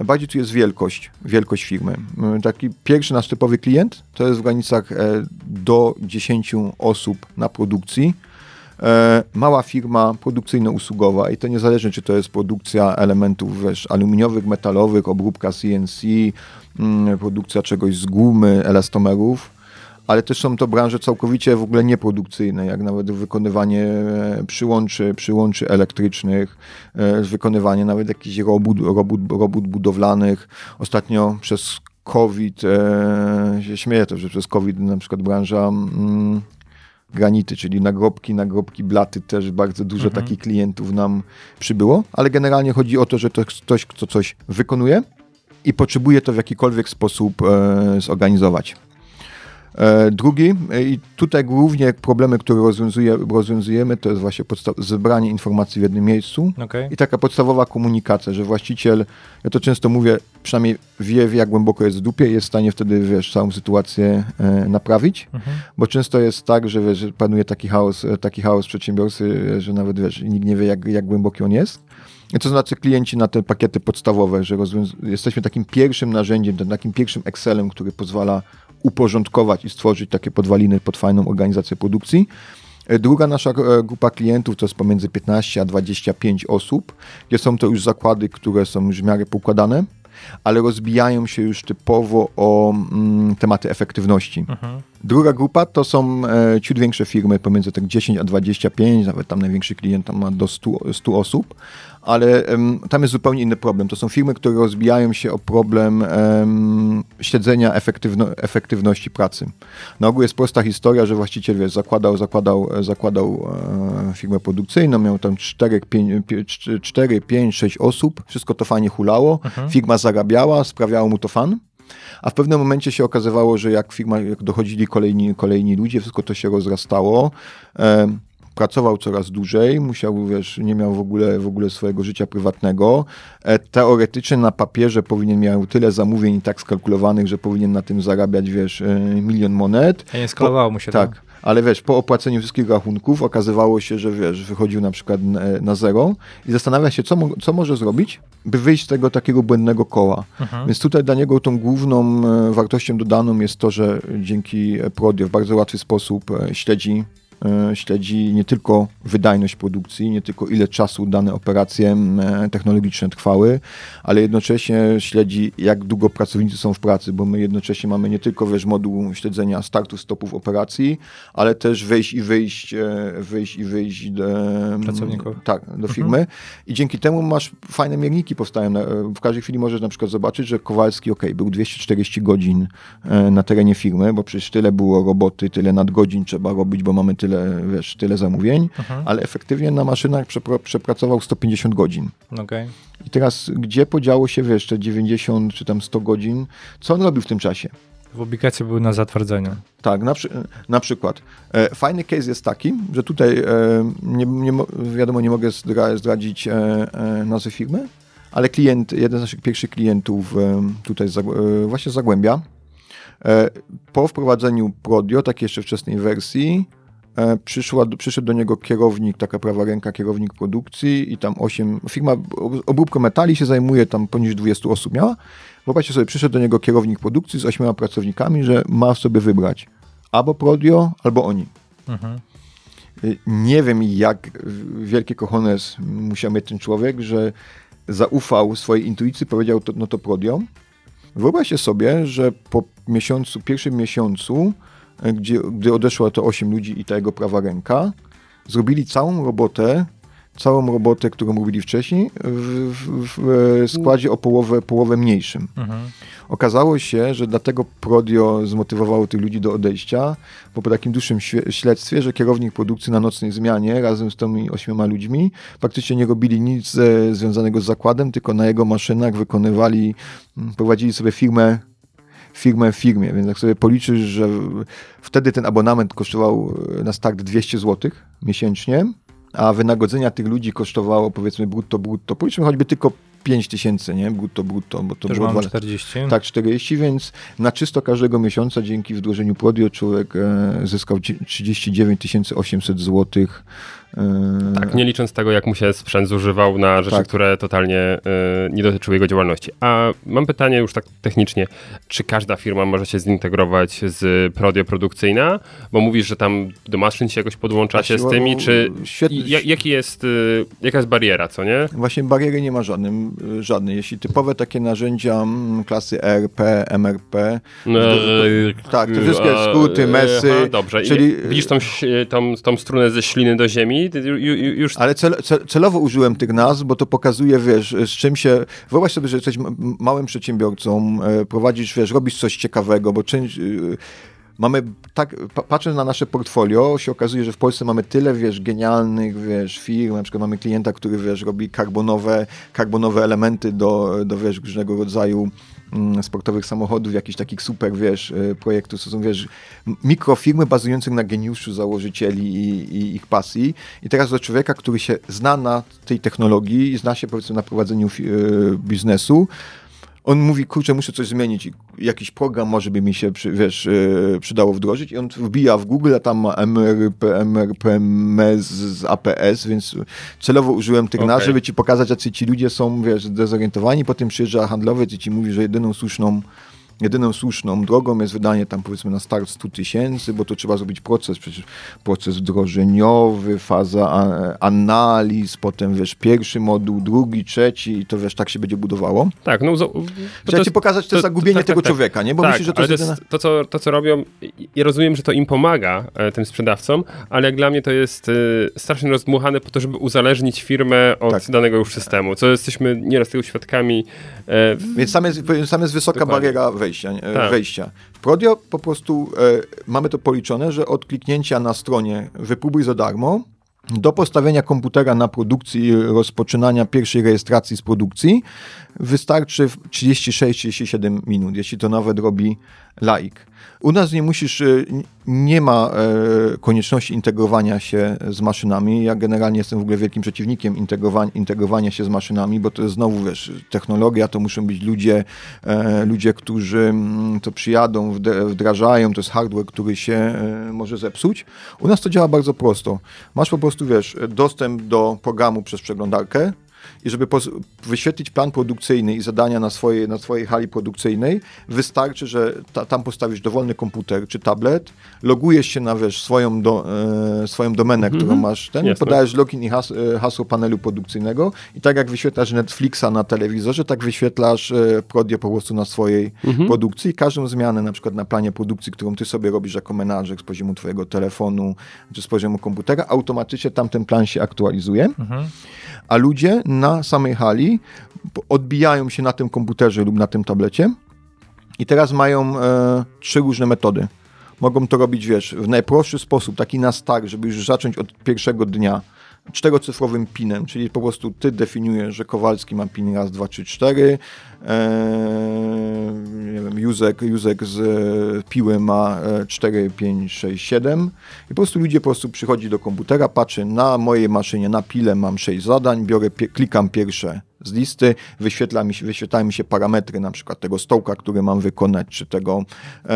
Bardziej tu jest wielkość, wielkość firmy. Mm, Taki pierwszy nasz typowy klient to jest w granicach e, do 10 osób na produkcji. E, mała firma produkcyjno-usługowa i to niezależnie, czy to jest produkcja elementów wiesz, aluminiowych, metalowych, obróbka CNC, mm, produkcja czegoś z gumy, elastomerów, ale też są to branże całkowicie w ogóle nieprodukcyjne, jak nawet wykonywanie e, przyłączy, przyłączy elektrycznych, e, wykonywanie nawet jakichś robót, robót, robót budowlanych. Ostatnio przez COVID, e, się śmieję to, że przez COVID na przykład branża mm, granity, czyli nagrobki, nagrobki, blaty, też bardzo dużo takich klientów nam przybyło, ale generalnie chodzi o to, że to ktoś, kto coś wykonuje i potrzebuje to w jakikolwiek sposób e, zorganizować. E, Drugi, e, i tutaj głównie problemy, które rozwiązuje, rozwiązujemy, to jest właśnie zebranie informacji w jednym miejscu Okej. i taka podstawowa komunikacja, że właściciel, ja to często mówię, przynajmniej wie, wie jak głęboko jest w dupie i jest w stanie wtedy, wiesz, całą sytuację e, naprawić, Mhm. bo często jest tak, że wiesz, panuje taki chaos, e, taki chaos przedsiębiorcy, że nawet, wiesz, nikt nie wie, jak, jak głęboki on jest. I to znaczy klienci na te pakiety podstawowe, że jesteśmy takim pierwszym narzędziem, takim pierwszym Excelem, który pozwala uporządkować i stworzyć takie podwaliny pod fajną organizację produkcji. E, Druga nasza e, grupa klientów to jest pomiędzy 15 a 25 osób, gdzie są to już zakłady, które są już w miarę poukładane, ale rozbijają się już typowo o mm, tematy efektywności. Mhm. Druga grupa to są e, ciut większe firmy, pomiędzy tak 10 a 25, nawet tam największy klient tam ma do 100, 100 osób, ale em, tam jest zupełnie inny problem. To są firmy, które rozbijają się o problem em, śledzenia efektywno, efektywności pracy. Na ogół jest prosta historia, że właściciel wiesz, zakładał, zakładał, e, zakładał e, firmę produkcyjną, miał tam 4, 5, 4, 5, 6 osób, wszystko to fajnie hulało, firma zarabiała, sprawiało mu to fan. A w pewnym momencie się okazywało, że jak firma, jak dochodzili kolejni, kolejni ludzie, wszystko to się rozrastało. E, pracował coraz dłużej, musiał, wiesz, nie miał w ogóle, w ogóle swojego życia prywatnego. E, teoretycznie na papierze powinien miał tyle zamówień i tak skalkulowanych, że powinien na tym zarabiać, wiesz, e, milion monet. A nie skalowało mu się to. Tak, ale wiesz, po opłaceniu wszystkich rachunków okazywało się, że wiesz, wychodził na przykład na, na zero i zastanawia się, co, co może zrobić, by wyjść z tego takiego błędnego koła. Więc tutaj dla niego tą główną e, wartością dodaną jest to, że dzięki Prodio w bardzo łatwy sposób e, śledzi e, śledzi nie tylko wydajność produkcji, nie tylko ile czasu dane operacje e, technologiczne trwały, ale jednocześnie śledzi jak długo pracownicy są w pracy, bo my jednocześnie mamy nie tylko wiesz, moduł śledzenia startów, stopów operacji, ale też wejść i wyjść, e, wyjść i wyjść do, Pracowników. tak, do firmy i dzięki temu masz fajne mierniki powstają. Na- W każdej chwili możesz na przykład zobaczyć, że Kowalski, ok, był 240 godzin e, na terenie firmy, bo przecież tyle było roboty, tyle nadgodzin trzeba robić, bo mamy tyle, wiesz, tyle zamówień, ale efektywnie na maszynach przepracował 150 godzin. Okej. I teraz, gdzie podziało się, wiesz, te 90 czy tam 100 godzin? Co on robił w tym czasie? Publikacje były na zatwardzenie. Tak, na, przy, na przykład. E, fajny case jest taki, że tutaj e, nie, nie, mo- wiadomo, nie mogę zdra, zdradzić e, e, nazwy firmy, ale klient, jeden z naszych pierwszych klientów e, tutaj z, e, właśnie z Zagłębia, e, po wprowadzeniu Prodio, takiej jeszcze wczesnej wersji, przyszła, przyszedł do niego kierownik, taka prawa ręka, kierownik produkcji i tam osiem, firma obróbką metali się zajmuje, tam poniżej 20 osób miała. Wyobraźcie sobie, przyszedł do niego kierownik produkcji z ośmioma pracownikami, że ma sobie wybrać albo Prodio, albo oni. Y, Nie wiem, jak wielkie kochones musiał mieć ten człowiek, że zaufał swojej intuicji, powiedział, to, no to Prodio. Wyobraźcie sobie, że po miesiącu, pierwszym miesiącu, e, gdzie, gdy odeszło to 8 ludzi i ta jego prawa ręka, zrobili całą robotę, całą robotę, którą robili wcześniej, w, w, w składzie o połowę, połowę mniejszym. Okazało się, że dlatego Prodio zmotywowało tych ludzi do odejścia, bo po takim dłuższym śledztwie, że kierownik produkcji na nocnej zmianie razem z tymi ośmioma ludźmi praktycznie nie robili nic e, związanego z zakładem, tylko na jego maszynach wykonywali, prowadzili sobie firmę firmę w firmie, więc jak sobie policzysz, że wtedy ten abonament kosztował e, na start 200 zł miesięcznie, a wynagrodzenia tych ludzi kosztowało powiedzmy brutto, brutto, policzmy choćby tylko 5 tysięcy, nie? Brutto, brutto, bo to już było mam dwa- 40. tak, 40, więc na czysto każdego miesiąca dzięki wdrożeniu Prodio człowiek e, zyskał dzie- 39 800 zł. E, Tak, nie licząc tego, jak mu się sprzęt zużywał na rzeczy, Tak. które totalnie y, nie dotyczyły jego działalności. A mam pytanie już tak technicznie, czy każda firma może się zintegrować z Prodio produkcyjna? Bo mówisz, że tam do maszyn się jakoś podłącza się z tymi, czy świetny- jaki jest, y, jaka jest bariera, co nie? Właśnie bariery nie ma żadnym, żadnej. Jeśli typowe takie narzędzia mm, klasy RP, MRP, No, tak, te wszystkie a, skróty, mesy, Aha, dobrze, czyli- widzisz tą, tą, tą strunę ze śliny do ziemi, Ju, już Ale cel, cel, celowo użyłem tych nazw, bo to pokazuje, wiesz, z czym się... Wyobraź sobie, że jesteś małym przedsiębiorcą, e, prowadzisz, wiesz, robisz coś ciekawego, bo część... y, Mamy tak, pa- patrząc na nasze portfolio, się okazuje, że w Polsce mamy tyle, wiesz, genialnych, wiesz, firm, na przykład mamy klienta, który, wiesz, robi karbonowe, karbonowe elementy do, do wiesz, różnego rodzaju sportowych samochodów, jakichś takich super, wiesz, y, projektów, to są, wiesz, mikrofirmy bazujące na geniuszu założycieli i, i ich pasji. I teraz do człowieka, który się zna na tej technologii i zna się, powiedzmy, na prowadzeniu y, biznesu, on mówi, kurczę, muszę coś zmienić, i jakiś program może by mi się, wiesz, yy, przydało wdrożyć. I on wbija w Google, a tam ma MRP, z APS, więc celowo użyłem tych Okej. nazw, żeby ci pokazać, jacy ci ludzie są, wiesz, zdezorientowani, potem przyjeżdża handlowiec i ci mówi, że jedyną słuszną Jedyną słuszną drogą jest wydanie tam powiedzmy na start 100 tysięcy, bo to trzeba zrobić proces, przecież proces wdrożeniowy, faza analiz, potem wiesz, pierwszy moduł, drugi, trzeci i to wiesz, tak się będzie budowało. tak, no... bo Chciałem ci pokazać to, zagubienie tego człowieka, nie? Bo tak, myślisz, że to jest jedyna... to, co, to, co robią, ja rozumiem, że to im pomaga, e, tym sprzedawcom, ale jak dla mnie to jest e, strasznie rozdmuchane po to, żeby uzależnić firmę od Tak. danego już systemu, co jesteśmy nieraz tego świadkami. W- Więc tam jest, tam jest wysoka Dokładnie. bariera wejścia. Nie? Tak. wejścia. W Prodio po prostu e, mamy to policzone, że od kliknięcia na stronie wypróbuj za darmo do postawienia komputera na produkcji i rozpoczynania pierwszej rejestracji z produkcji wystarczy w 36-37 minut, jeśli to nawet robi laik. U nas nie musisz, e, nie ma e, konieczności integrowania się z maszynami. Ja generalnie jestem w ogóle wielkim przeciwnikiem integrowania, integrowania się z maszynami, bo to jest znowu, wiesz, technologia, to muszą być ludzie, e, ludzie, którzy to przyjadą, wd- wdrażają, to jest hardware, który się może zepsuć. U nas to działa bardzo prosto. Masz po prostu, wiesz, dostęp do programu przez przeglądarkę, i żeby wyświetlić plan produkcyjny i zadania na swojej, na swojej hali produkcyjnej, wystarczy, że ta, tam postawisz dowolny komputer czy tablet, logujesz się na wiesz, swoją, do, e, swoją domenę, którą masz, ten, Jasne. podajesz login i has, e, hasło panelu produkcyjnego i tak jak wyświetlasz Netflixa na telewizorze, tak wyświetlasz e, Prodio po prostu na swojej produkcji. Każdą zmianę na przykład na planie produkcji, którą ty sobie robisz jako menadżer z poziomu twojego telefonu czy z poziomu komputera, automatycznie tamten plan się aktualizuje a ludzie na samej hali odbijają się na tym komputerze lub na tym tablecie i teraz mają e, trzy różne metody. Mogą to robić, wiesz, w najprostszy sposób, taki na start, żeby już zacząć od pierwszego dnia czterocyfrowym pinem, czyli po prostu ty definiujesz, że Kowalski ma pin raz, dwa, trzy, cztery, nie wiem, Józek, Józek z e, Piły ma e, 4, 5, 6, 7 i po prostu ludzie po prostu przychodzi do komputera, patrzy na mojej maszynie, na pile mam 6 zadań, biorę, klikam pierwsze z listy, wyświetla mi się, wyświetlają mi się parametry na przykład tego stołka, który mam wykonać, czy tego e,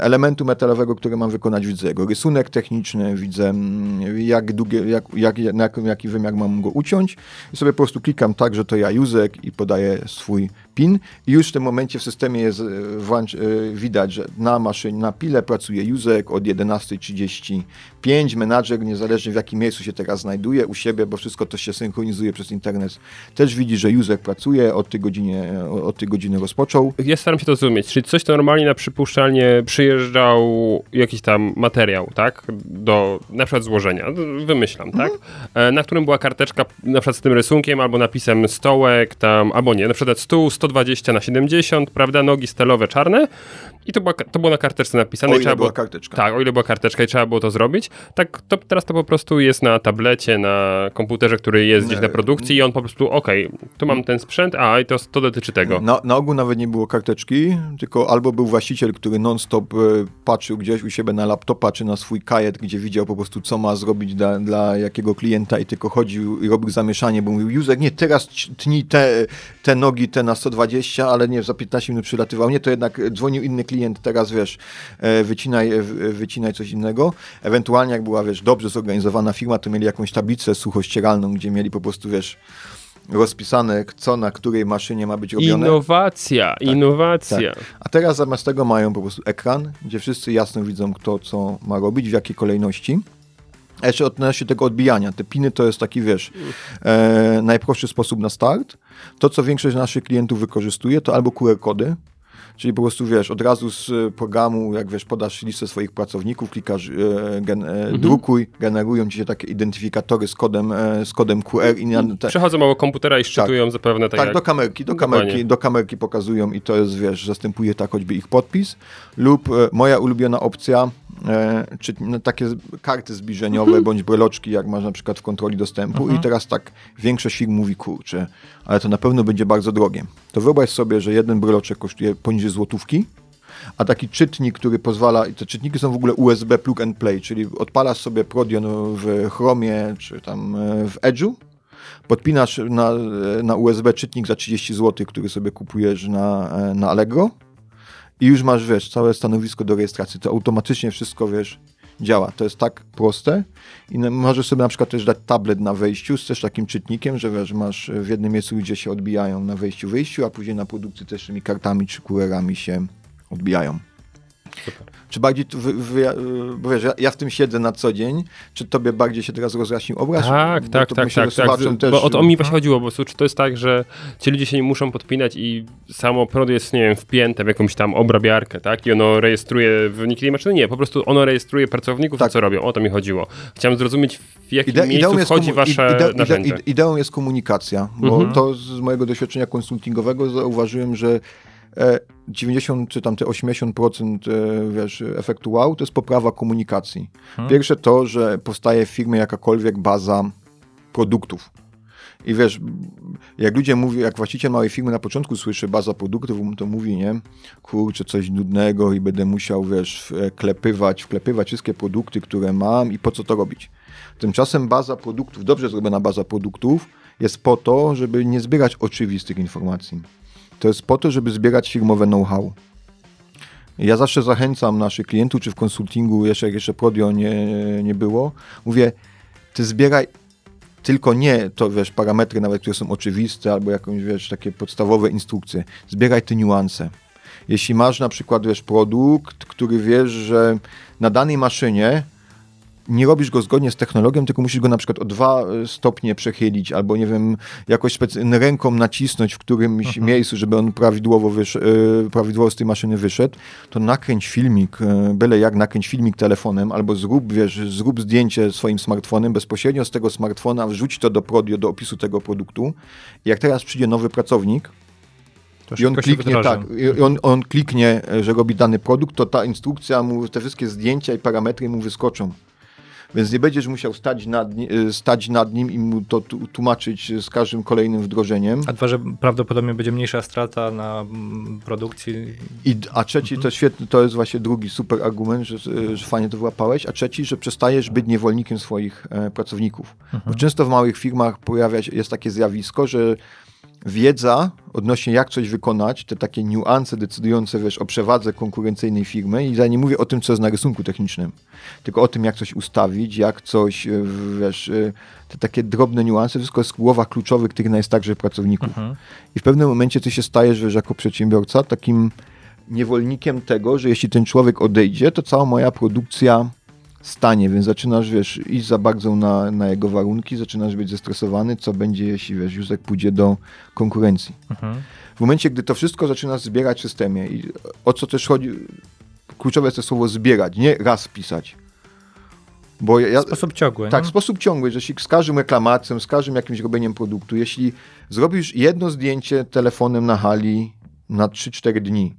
elementu metalowego, który mam wykonać, widzę jego rysunek techniczny, widzę mm, jak długie, jak, jak, jakim- jaki wymiar mam go uciąć. I sobie po prostu klikam tak, że to ja Józek i podaję swój PIN i już w tym momencie w systemie jest e, włącz, e, widać, że na maszynie, na pile pracuje Józek od 11.35, menadżer niezależnie w jakim miejscu się teraz znajduje u siebie, bo wszystko to się synchronizuje przez internet, też widzi, że Józek pracuje, od tej godzinie, od tej godziny rozpoczął. Ja staram się to zrozumieć, czyli coś to normalnie na przypuszczalnie przyjeżdżał jakiś tam materiał, tak, do na przykład złożenia, wymyślam, tak, e, na którym była karteczka na przykład z tym rysunkiem albo napisem stołek tam, albo nie, na przykład stół 120 na 70, prawda, nogi stelowe czarne i to, była, to było na karteczce napisane. O ile trzeba była było, karteczka. Tak, o ile była karteczka i trzeba było to zrobić. Tak, to teraz to po prostu jest na tablecie, na komputerze, który jest gdzieś na produkcji i on po prostu, okej, tu mam ten sprzęt, a i to, to dotyczy tego. Na, na ogół nawet nie było karteczki, tylko albo był właściciel, który non-stop e, patrzył gdzieś u siebie na laptopa czy na swój kajet, gdzie widział po prostu, co ma zrobić dla, dla jakiego klienta i tylko chodził i robił zamieszanie, bo mówił, Józek, nie, teraz tnij te, te nogi, te na 120, ale nie, za 15 minut przylatywał. Nie, to jednak dzwonił inny klient, teraz wiesz, e, wycinaj, e, wycinaj coś innego. Ewentualnie jak była, wiesz, dobrze zorganizowana firma, to mieli jakąś tablicę suchościeralną, gdzie mieli po prostu, wiesz, rozpisane, co na której maszynie ma być robione. Innowacja, innowacja. A teraz zamiast tego mają po prostu ekran, gdzie wszyscy jasno widzą, kto co ma robić, w jakiej kolejności. A jeszcze odnośnie tego odbijania. Te piny to jest taki, wiesz, e, najprostszy sposób na start. To, co większość naszych klientów wykorzystuje, to albo QR-kody, Czyli po prostu wiesz, od razu z e, programu, jak wiesz, podasz listę swoich pracowników, klikasz e, gen, e, drukuj, generują ci się takie identyfikatory z kodem, z kodem QR i na, te, Przechodzą mało komputera i szczytują zapewne tak, tak, jak... do kamerki, do Dokładnie. kamerki, do kamerki pokazują i to jest, wiesz, zastępuje tak choćby ich podpis. Lub moja ulubiona opcja, czy no, takie karty zbliżeniowe Mhm. bądź breloczki, jak masz na przykład w kontroli dostępu i teraz tak większość firm mówi, kurczę, ale to na pewno będzie bardzo drogie. To wyobraź sobie, że jeden breloczek kosztuje poniżej złotówki, a taki czytnik, który pozwala, i te czytniki są w ogóle USB plug and play, czyli odpalasz sobie Prodion w Chromie czy tam e, w Edge'u, podpinasz na, na USB czytnik za 30 zł, który sobie kupujesz na, e, na Allegro i już masz, wiesz, całe stanowisko do rejestracji. To automatycznie wszystko, wiesz, działa. To jest tak proste i możesz sobie na przykład też dać tablet na wejściu z też takim czytnikiem, że wiesz, masz w jednym miejscu, gdzie się odbijają na wejściu, wyjściu, a później na produkcji też tymi kartami czy QR-ami się odbijają. Czy bardziej, tu wy, wy, bo wiesz, ja, ja w tym siedzę na co dzień, czy tobie bardziej się teraz rozjaśnił obraz? Tak, Bo tak, tak, myślę, tak, tak. też- Bo o to mi właśnie chodziło, bo czy to jest tak, że ci ludzie się nie muszą podpinać i samo prod jest, nie wiem, wpięte w jakąś tam obrabiarkę, tak? I ono rejestruje wyniki tej maszyny? Nie, po prostu ono rejestruje pracowników Tak. co robią. O to mi chodziło. Chciałem zrozumić, w jakim Ide- miejscu wchodzi wasze ide- narzędzie. ide- Ideą jest komunikacja, bo Mhm. to z mojego doświadczenia konsultingowego zauważyłem, że e, 90 czy tam te 80% e, wiesz, efektu wow to jest poprawa komunikacji. Mhm. Pierwsze to, że powstaje w firmie jakakolwiek baza produktów. I wiesz, jak ludzie mówią, jak właściciel małej firmy na początku słyszy baza produktów, to mówi, nie, kurczę, coś nudnego i będę musiał, wiesz, wklepywać, wklepywać wszystkie produkty, które mam i po co to robić. Tymczasem baza produktów, dobrze zrobiona baza produktów jest po to, żeby nie zbierać oczywistych informacji. To jest po to, żeby zbierać firmowe know-how. Ja zawsze zachęcam naszych klientów, czy w konsultingu, jeszcze jak jeszcze Prodio nie, nie było, mówię, ty zbieraj tylko nie to, wiesz, parametry nawet, które są oczywiste, albo jakąś, wiesz, takie podstawowe instrukcje. Zbieraj te niuanse. Jeśli masz na przykład, wiesz, produkt, który wiesz, że na danej maszynie nie robisz go zgodnie z technologią, tylko musisz go na przykład o dwa e, stopnie przechylić, albo nie wiem, jakoś ręką nacisnąć w którymś miejscu, żeby on prawidłowo, wysz, e, prawidłowo z tej maszyny wyszedł, to nakręć filmik, e, byle jak nakręć filmik telefonem, albo zrób, wiesz, zrób zdjęcie swoim smartfonem, bezpośrednio z tego smartfona wrzuć to do Prodio, do opisu tego produktu. I jak teraz przyjdzie nowy pracownik, i on kliknie, tak, i on, on kliknie, że robi dany produkt, to ta instrukcja mu, te wszystkie zdjęcia i parametry mu wyskoczą. Więc nie będziesz musiał stać nad, e, stać nad nim i mu to tłumaczyć z każdym kolejnym wdrożeniem. A dwa, że prawdopodobnie będzie mniejsza strata na mm, produkcji. I, a trzeci, to świetny, to jest właśnie drugi super argument, że, że fajnie to wyłapałeś, a trzeci, że przestajesz być niewolnikiem swoich e, pracowników. Bo często w małych firmach pojawia się, jest takie zjawisko, że wiedza odnośnie jak coś wykonać, te takie niuanse decydujące wiesz, o przewadze konkurencyjnej firmy i ja nie mówię o tym, co jest na rysunku technicznym, tylko o tym, jak coś ustawić, jak coś, e, wiesz, e, te takie drobne niuanse, wszystko jest w głowach kluczowych tych najstarszych pracowników. Mhm. I w pewnym momencie ty się stajesz, wiesz, jako przedsiębiorca takim niewolnikiem tego, że jeśli ten człowiek odejdzie, to cała moja produkcja stanie, więc zaczynasz, wiesz, iść za bardzo na, na jego warunki, zaczynasz być zestresowany, co będzie, jeśli, wiesz, Józek pójdzie do konkurencji. Mhm. W momencie, gdy to wszystko zaczynasz zbierać w systemie i o co też chodzi, kluczowe jest to słowo zbierać, nie raz pisać. Bo ja, sposób ciągły. tak, nie? sposób ciągły, że jeśli z każdym reklamacją, z każdym jakimś robieniem produktu, jeśli zrobisz jedno zdjęcie telefonem na hali na 3-4 dni,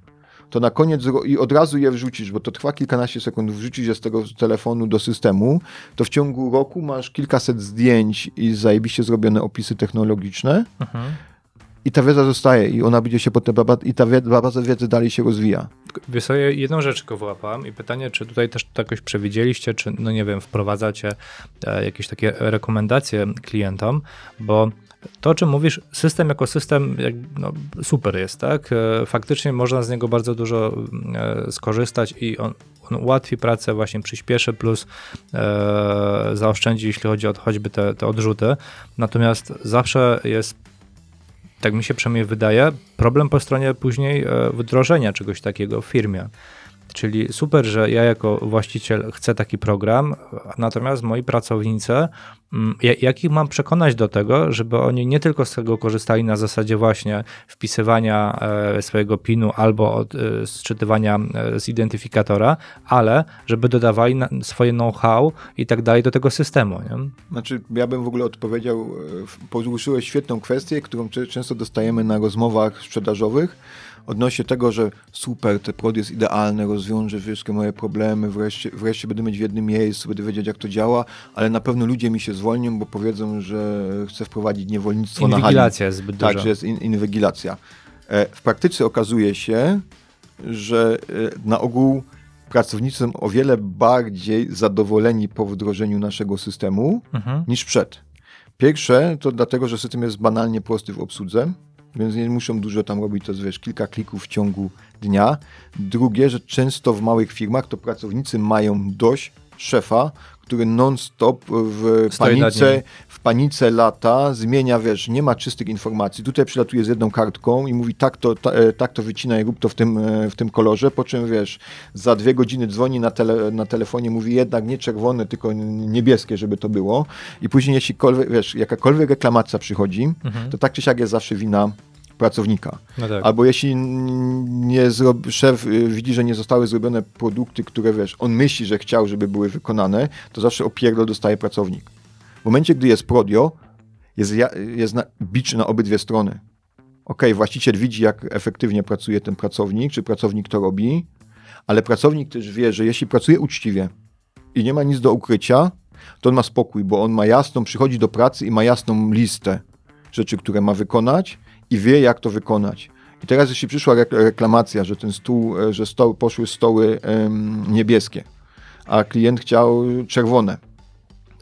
to na koniec i od razu je wrzucisz, bo to trwa kilkanaście sekund, wrzucisz je z tego telefonu do systemu, to w ciągu roku masz kilkaset zdjęć i zajebiście zrobione opisy technologiczne Mhm. i ta wiedza zostaje i ona będzie się potem, i ta wiedza, baza wiedzy dalej się rozwija. Wiesz, sobie jedną rzecz tylko wyłapałem i pytanie, czy tutaj też to jakoś przewidzieliście, czy, no nie wiem, wprowadzacie e, jakieś takie rekomendacje klientom, bo to, o czym mówisz, system jako system no, super jest, tak? E, Faktycznie można z niego bardzo dużo e, skorzystać i on, on ułatwi pracę, właśnie przyspieszy, plus e, zaoszczędzi, jeśli chodzi o choćby te, te odrzuty. Natomiast zawsze jest tak mi się przynajmniej wydaje, problem po stronie później e, wdrożenia czegoś takiego w firmie. Czyli super, że ja jako właściciel chcę taki program, natomiast moi pracownicy, mm, ja- jak ich mam przekonać do tego, żeby oni nie tylko z tego korzystali na zasadzie właśnie wpisywania e, swojego PIN-u albo od, e, sczytywania e, z identyfikatora, ale żeby dodawali swoje know-how i tak dalej do tego systemu. Nie? Znaczy, ja bym w ogóle odpowiedział, poruszyłeś świetną kwestię, którą często dostajemy na rozmowach sprzedażowych, odnośnie tego, że super, ten produkt jest idealny, rozwiąże wszystkie moje problemy, wreszcie, wreszcie będę mieć w jednym miejscu, będę wiedzieć, jak to działa, ale na pewno ludzie mi się zwolnią, bo powiedzą, że chcę wprowadzić niewolnictwo na hali. Inwigilacja jest zbyt duża. Tak, że jest in, inwigilacja. E, W praktyce okazuje się, że e, na ogół pracownicy są o wiele bardziej zadowoleni po wdrożeniu naszego systemu Mhm. niż przed. Pierwsze to dlatego, że system jest banalnie prosty w obsłudze, więc nie muszą dużo tam robić, to jest wiesz, kilka klików w ciągu dnia. Drugie, że często w małych firmach to pracownicy mają dość szefa, który non-stop w Stoi panice. W panice lata, zmienia, wiesz, nie ma czystych informacji. Tutaj przylatuje z jedną kartką i mówi tak to, ta, e, tak to wycinaj, rób to w tym, e, w tym kolorze, po czym, wiesz, za dwie godziny dzwoni na, tele, na telefonie, mówi jednak nie czerwone, tylko niebieskie, żeby to było. I później jeśli, wiesz, jakakolwiek reklamacja przychodzi, Mhm. to tak czy siak jest zawsze wina pracownika. No tak. Albo jeśli nie zrob, szef y, widzi, że nie zostały zrobione produkty, które wiesz, on myśli, że chciał, żeby były wykonane, to zawsze opierdol dostaje pracownik. W momencie, gdy jest prodio, jest, jest na, bicz na obydwie strony. Ok, właściciel widzi, jak efektywnie pracuje ten pracownik, czy pracownik to robi, ale pracownik też wie, że jeśli pracuje uczciwie i nie ma nic do ukrycia, to on ma spokój, bo on ma jasną, przychodzi do pracy i ma jasną listę rzeczy, które ma wykonać i wie, jak to wykonać. I teraz, jeśli przyszła rek- reklamacja, że ten stół, e, że stoł, poszły stoły em, niebieskie, a klient chciał czerwone,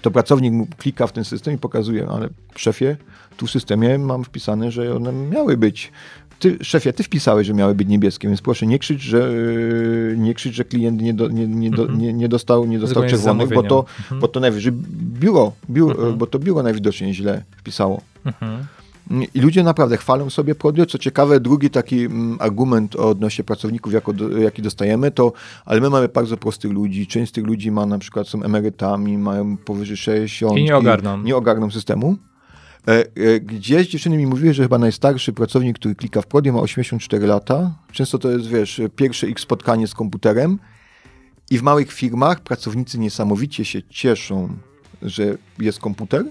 to pracownik mu klika w ten system i pokazuje, ale szefie, tu w systemie mam wpisane, że one miały być. Ty, szefie, ty wpisałeś, że miały być niebieskie, więc proszę nie krzycz, że, e, nie krzycz, że klient nie, do, nie, nie, do, Mhm. nie, nie dostał, nie dostał Zgodnie czerwonych, bo to. Mhm. bo to najwyżej biuro, biuro Mhm. bo to biuro najwidoczniej źle wpisało. Mhm. I ludzie naprawdę chwalą sobie Prodio. Co ciekawe, drugi taki mm, argument odnośnie pracowników, jako jaki dostajemy, to ale my mamy bardzo prostych ludzi. Część z tych ludzi ma na przykład są emerytami, mają powyżej 60 I nie ogarną. nie ogarną systemu. E, e, Gdzieś dziewczyny mi mówiły, że chyba najstarszy pracownik, który klika w Prodio ma 84 lata. Często to jest, wiesz, pierwsze ich spotkanie z komputerem. I w małych firmach pracownicy niesamowicie się cieszą, że jest komputer.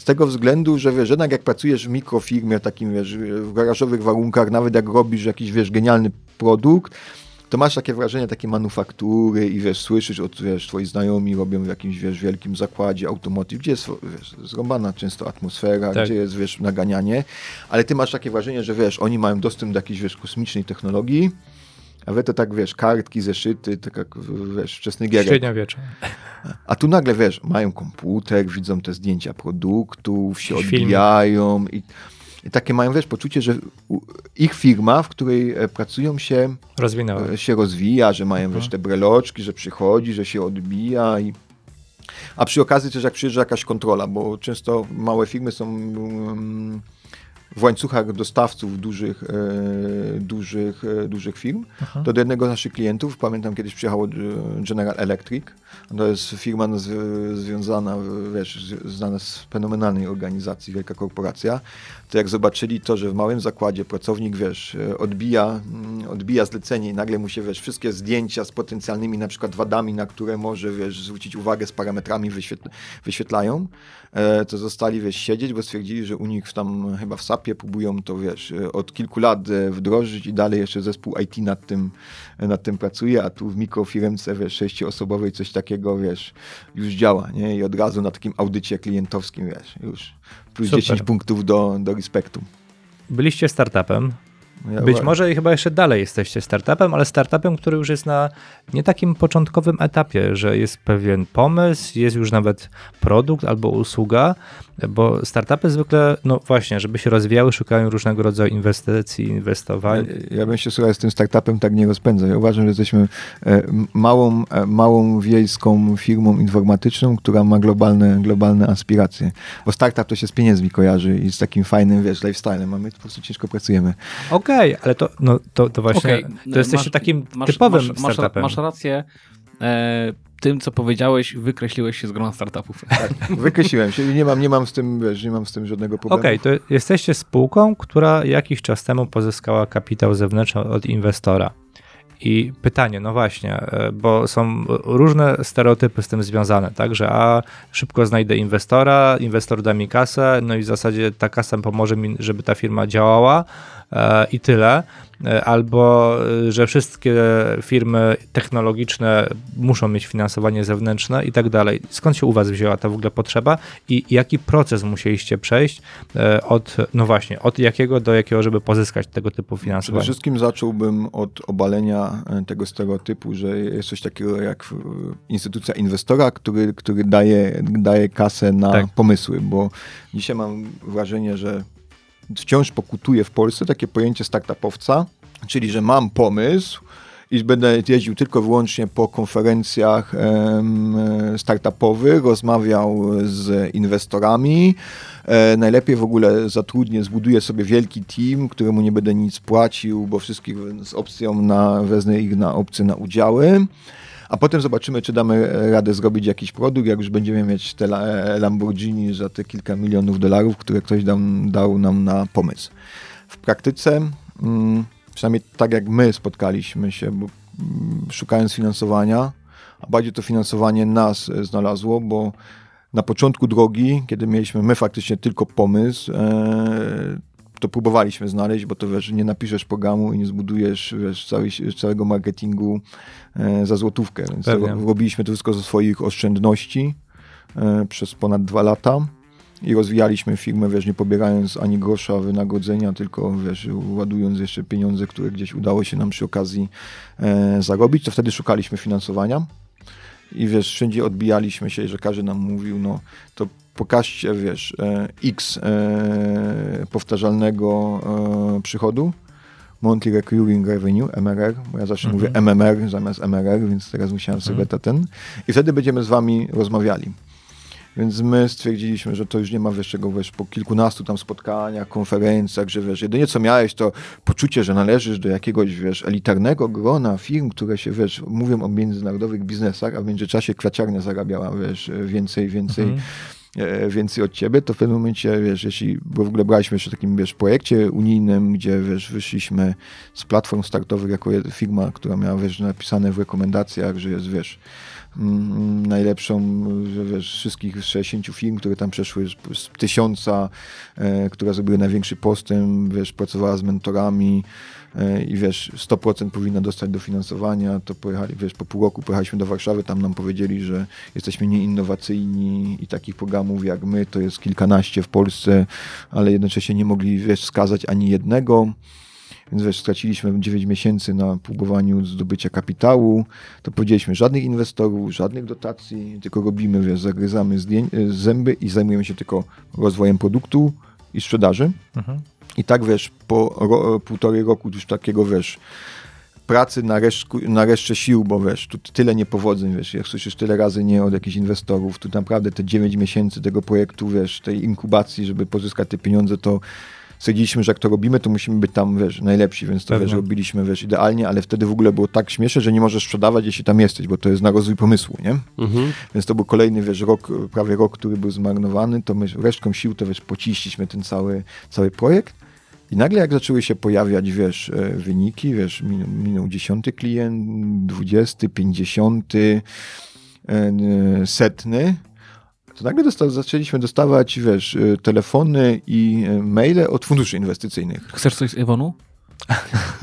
Z tego względu, że wiesz, jednak jak pracujesz w mikrofirmie, takim wiesz, w garażowych warunkach, nawet jak robisz jakiś wiesz, genialny produkt, to masz takie wrażenie, takie manufaktury i wiesz, słyszysz od wiesz, twoi znajomi robią w jakimś wiesz, wielkim zakładzie automotive, gdzie jest wiesz, zrąbana często atmosfera, Tak. gdzie jest wiesz, naganianie, ale ty masz takie wrażenie, że wiesz, oni mają dostęp do jakiejś wiesz, kosmicznej technologii, a wy to tak wiesz, kartki, zeszyty, tak jak wiesz, wczesny gierek. Średniowiecze. A tu nagle, wiesz, mają komputer, widzą te zdjęcia produktów, się odbijają i i takie mają, wiesz, poczucie, że ich firma, w której e, pracują się, Rozwinęła. e, się rozwija, że mają, wiesz, te breloczki, że przychodzi, że się odbija i a przy okazji też jak przyjeżdża jakaś kontrola, bo często małe firmy są mm, w łańcuchach dostawców dużych, e, dużych, e, dużych firm, to do jednego z naszych klientów, pamiętam kiedyś przyjechało e, General Electric, to jest firma związana, wiesz, z- znana z fenomenalnej organizacji, wielka korporacja, to jak zobaczyli to, że w małym zakładzie pracownik, wiesz, odbija, mm, odbija zlecenie i nagle mu się, wiesz, wszystkie zdjęcia z potencjalnymi na przykład wadami, na które może, wiesz, zwrócić uwagę z parametrami wyświetl- wyświetlają, to zostali, wiesz, siedzieć, bo stwierdzili, że u nich tam chyba w SAP-ie próbują to, wiesz, e, od kilku lat e, wdrożyć i dalej jeszcze zespół IT nad tym, e, nad tym pracuje, a tu w mikrofirmce, wiesz, sześcioosobowej coś takiego, wiesz, już działa, nie? I od razu na takim audycie klientowskim, wiesz, już plus Super. 10 punktów do, do respektu. Byliście startupem. Ja Być może i chyba jeszcze dalej jesteście startupem, ale startupem, który już jest na nie takim początkowym etapie, że jest pewien pomysł, jest już nawet produkt albo usługa, bo startupy zwykle, no właśnie, żeby się rozwijały, szukają różnego rodzaju inwestycji, inwestowań. Ja bym się słuchaj, z tym startupem tak nie rozpędzał. Ja uważam, że jesteśmy e, małą, e, małą wiejską firmą informatyczną, która ma globalne, globalne aspiracje. Bo startup to się z pieniędzmi kojarzy i z takim fajnym, wiesz, lifestylem, a my po prostu ciężko pracujemy. Okej, ale to, no, to, to właśnie, Okej, to jesteście takim masz- typowym masz, masz, startupem. Masz rację. E, tym, co powiedziałeś, wykreśliłeś się z grona startupów. Wykreśliłem się i nie mam, nie mam z tym, wiesz, nie mam z tym żadnego problemu. Okej, to jesteście spółką, która jakiś czas temu pozyskała kapitał zewnętrzny od inwestora. I pytanie, no właśnie, e, bo są różne stereotypy z tym związane, tak, że a szybko znajdę inwestora, inwestor da mi kasę, no i w zasadzie ta kasa pomoże mi, żeby ta firma działała i tyle. Albo, e, że wszystkie firmy technologiczne muszą mieć finansowanie zewnętrzne i tak dalej. Skąd się u Was wzięła ta w ogóle potrzeba i jaki proces musieliście przejść e, od, no właśnie, od jakiego do jakiego, żeby pozyskać tego typu Przede finansowanie? wszystkim zacząłbym od obalenia e, tego stereotypu, że jest coś takiego jak e, instytucja inwestora, który, który daje, daje kasę na Tak. pomysły, bo dzisiaj mam wrażenie, że wciąż pokutuje w Polsce takie pojęcie startupowca, czyli że mam pomysł i będę jeździł tylko wyłącznie po konferencjach e, startupowych, rozmawiał z inwestorami. E, najlepiej w ogóle zatrudnię, zbuduję sobie wielki team, któremu nie będę nic płacił, bo wszystkich z opcją na, wezmę ich na opcje na udziały. A potem zobaczymy, czy damy radę zrobić jakiś produkt, jak już będziemy mieć te la- Lamborghini za te kilka milionów dolarów, które ktoś dam, dał nam na pomysł. W praktyce, mm, przynajmniej tak jak my spotkaliśmy się, bo, mm, szukając finansowania, a bardziej to finansowanie nas e, znalazło, bo na początku drogi, kiedy mieliśmy my faktycznie tylko pomysł, e, to próbowaliśmy znaleźć, bo to wiesz, nie napiszesz programu i nie zbudujesz wiesz, całej, całego marketingu e, za złotówkę. Więc Pewnie. robiliśmy to wszystko ze swoich oszczędności e, przez ponad dwa lata i rozwijaliśmy firmę, wiesz, nie pobierając ani grosza wynagrodzenia, tylko wiesz, ładując jeszcze pieniądze, które gdzieś udało się nam przy okazji e, zarobić, to wtedy szukaliśmy finansowania i wiesz, wszędzie odbijaliśmy się, że każdy nam mówił, no to pokażcie, wiesz, e, x e, powtarzalnego e, przychodu, Monthly Recurring Revenue, MRR, bo ja zawsze Mhm. mówię MMR zamiast MRR, więc teraz musiałem sobie to ten i wtedy będziemy z wami rozmawiali. Więc my stwierdziliśmy, że to już nie ma wiesz czego, wiesz, po kilkunastu tam spotkaniach, konferencjach, że wiesz, jedynie co miałeś to poczucie, że należysz do jakiegoś, wiesz, elitarnego grona firm, które się, wiesz, mówią o międzynarodowych biznesach, a w międzyczasie kwaciarnia zarabiała, wiesz, więcej, więcej, Mhm. E, więcej od ciebie, to w pewnym momencie, wiesz, jeśli, bo w ogóle braliśmy jeszcze takim, wiesz, projekcie unijnym, gdzie, wiesz, wyszliśmy z platform startowych jako firma, która miała, wiesz, napisane w rekomendacjach, że jest, wiesz, mm, najlepszą, wiesz, wszystkich 60 firm, które tam przeszły z, z tysiąca, e, które zrobiły największy postęp, wiesz, pracowała z mentorami i wiesz, 100% powinna dostać dofinansowania, to pojechali, wiesz, po pół roku pojechaliśmy do Warszawy, tam nam powiedzieli, że jesteśmy nieinnowacyjni i takich programów jak my to jest kilkanaście w Polsce, ale jednocześnie nie mogli, wiesz, wskazać ani jednego. Więc wiesz, straciliśmy 9 miesięcy na próbowaniu zdobycia kapitału. To powiedzieliśmy, żadnych inwestorów, żadnych dotacji, tylko robimy, wiesz, zagryzamy zdję- zęby i zajmujemy się tylko rozwojem produktu i sprzedaży. Mhm. I tak wiesz, po ro, półtorej roku już takiego wiesz, pracy na, na resztę sił, bo wiesz, tu tyle niepowodzeń, wiesz, jak słyszysz tyle razy nie od jakichś inwestorów, tu naprawdę te 9 miesięcy tego projektu, wiesz, tej inkubacji, żeby pozyskać te pieniądze, to stwierdziliśmy, że jak to robimy, to musimy być tam, wiesz, najlepsi, więc to, wiesz, robiliśmy, wiesz, idealnie, ale wtedy w ogóle było tak śmieszne, że nie możesz sprzedawać, jeśli tam jesteś, bo to jest na rozwój pomysłu, nie? Mhm. Więc to był kolejny, wiesz, rok, prawie rok, który był zmarnowany, to my resztką sił to, wiesz, pociśliśmy ten cały, cały projekt i nagle jak zaczęły się pojawiać, wiesz, e, wyniki, wiesz, minął, minął 10 klient, 20, 50, e, e, setny, to nagle dosta- zaczęliśmy dostawać, wiesz, e, telefony i e, maile od funduszy inwestycyjnych. Chcesz coś z Ewonu?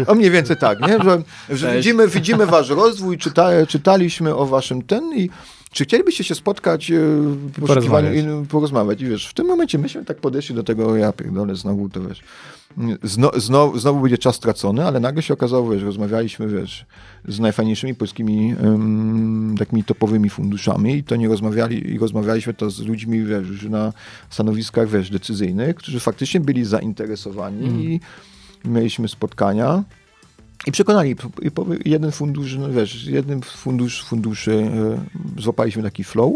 O mniej więcej tak, nie? Że, że widzimy, widzimy wasz rozwój, czyta, czytaliśmy o waszym ten i czy chcielibyście się spotkać, e, w poszukiwaniu Porozmawiać. i porozmawiać? I wiesz, w tym momencie myśmy tak podeszli do tego, ja pierdolę, znowu to wiesz, zno, znowu, znowu będzie czas stracony, ale nagle się okazało, wiesz, rozmawialiśmy, wiesz, z najfajniejszymi polskimi takimi topowymi funduszami i to nie rozmawiali, i rozmawialiśmy to z ludźmi, wiesz, już na stanowiskach, wiesz, decyzyjnych, którzy faktycznie byli zainteresowani i mieliśmy spotkania. I przekonali, jeden fundusz, no wiesz, fundusz, funduszy e, złapaliśmy taki flow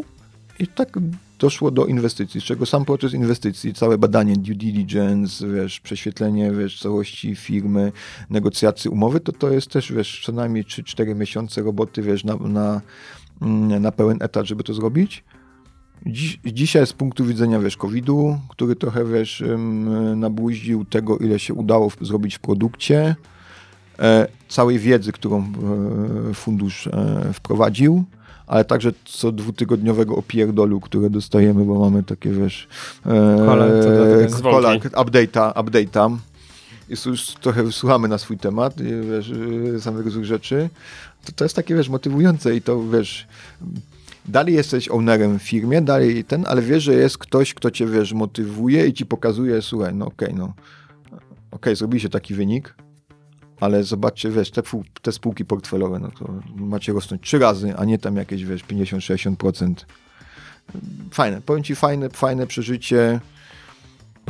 i tak doszło do inwestycji, z czego sam proces inwestycji, całe badanie due diligence, wiesz, prześwietlenie, wiesz, całości firmy, negocjacje umowy, to to jest też, wiesz, co najmniej 3-4 miesiące roboty, wiesz, na, na, mm, na pełen etat, żeby to zrobić. Dziś, dzisiaj z punktu widzenia, wiesz, COVID-u, który trochę, wiesz, nabłuździł tego, ile się udało zrobić w produkcie, całej wiedzy, którą e, fundusz e, wprowadził, ale także co dwutygodniowego opierdolu, które dostajemy, bo mamy takie, wiesz, e, kola, update'a, update'a. Jest już trochę słuchamy na swój temat, wiesz, e, samych złych rzeczy. To, to jest takie, wiesz, motywujące i to, wiesz, dalej jesteś ownerem w firmie, dalej ten, ale wiesz, że jest ktoś, kto cię, wiesz, motywuje i ci pokazuje, słuchaj, no okej, no, okej, zrobiliście taki wynik, ale zobaczcie, wiesz, te, te spółki portfelowe, no to macie rosnąć trzy razy, a nie tam jakieś, wiesz, 50-60%. Fajne, powiem ci, fajne, fajne przeżycie.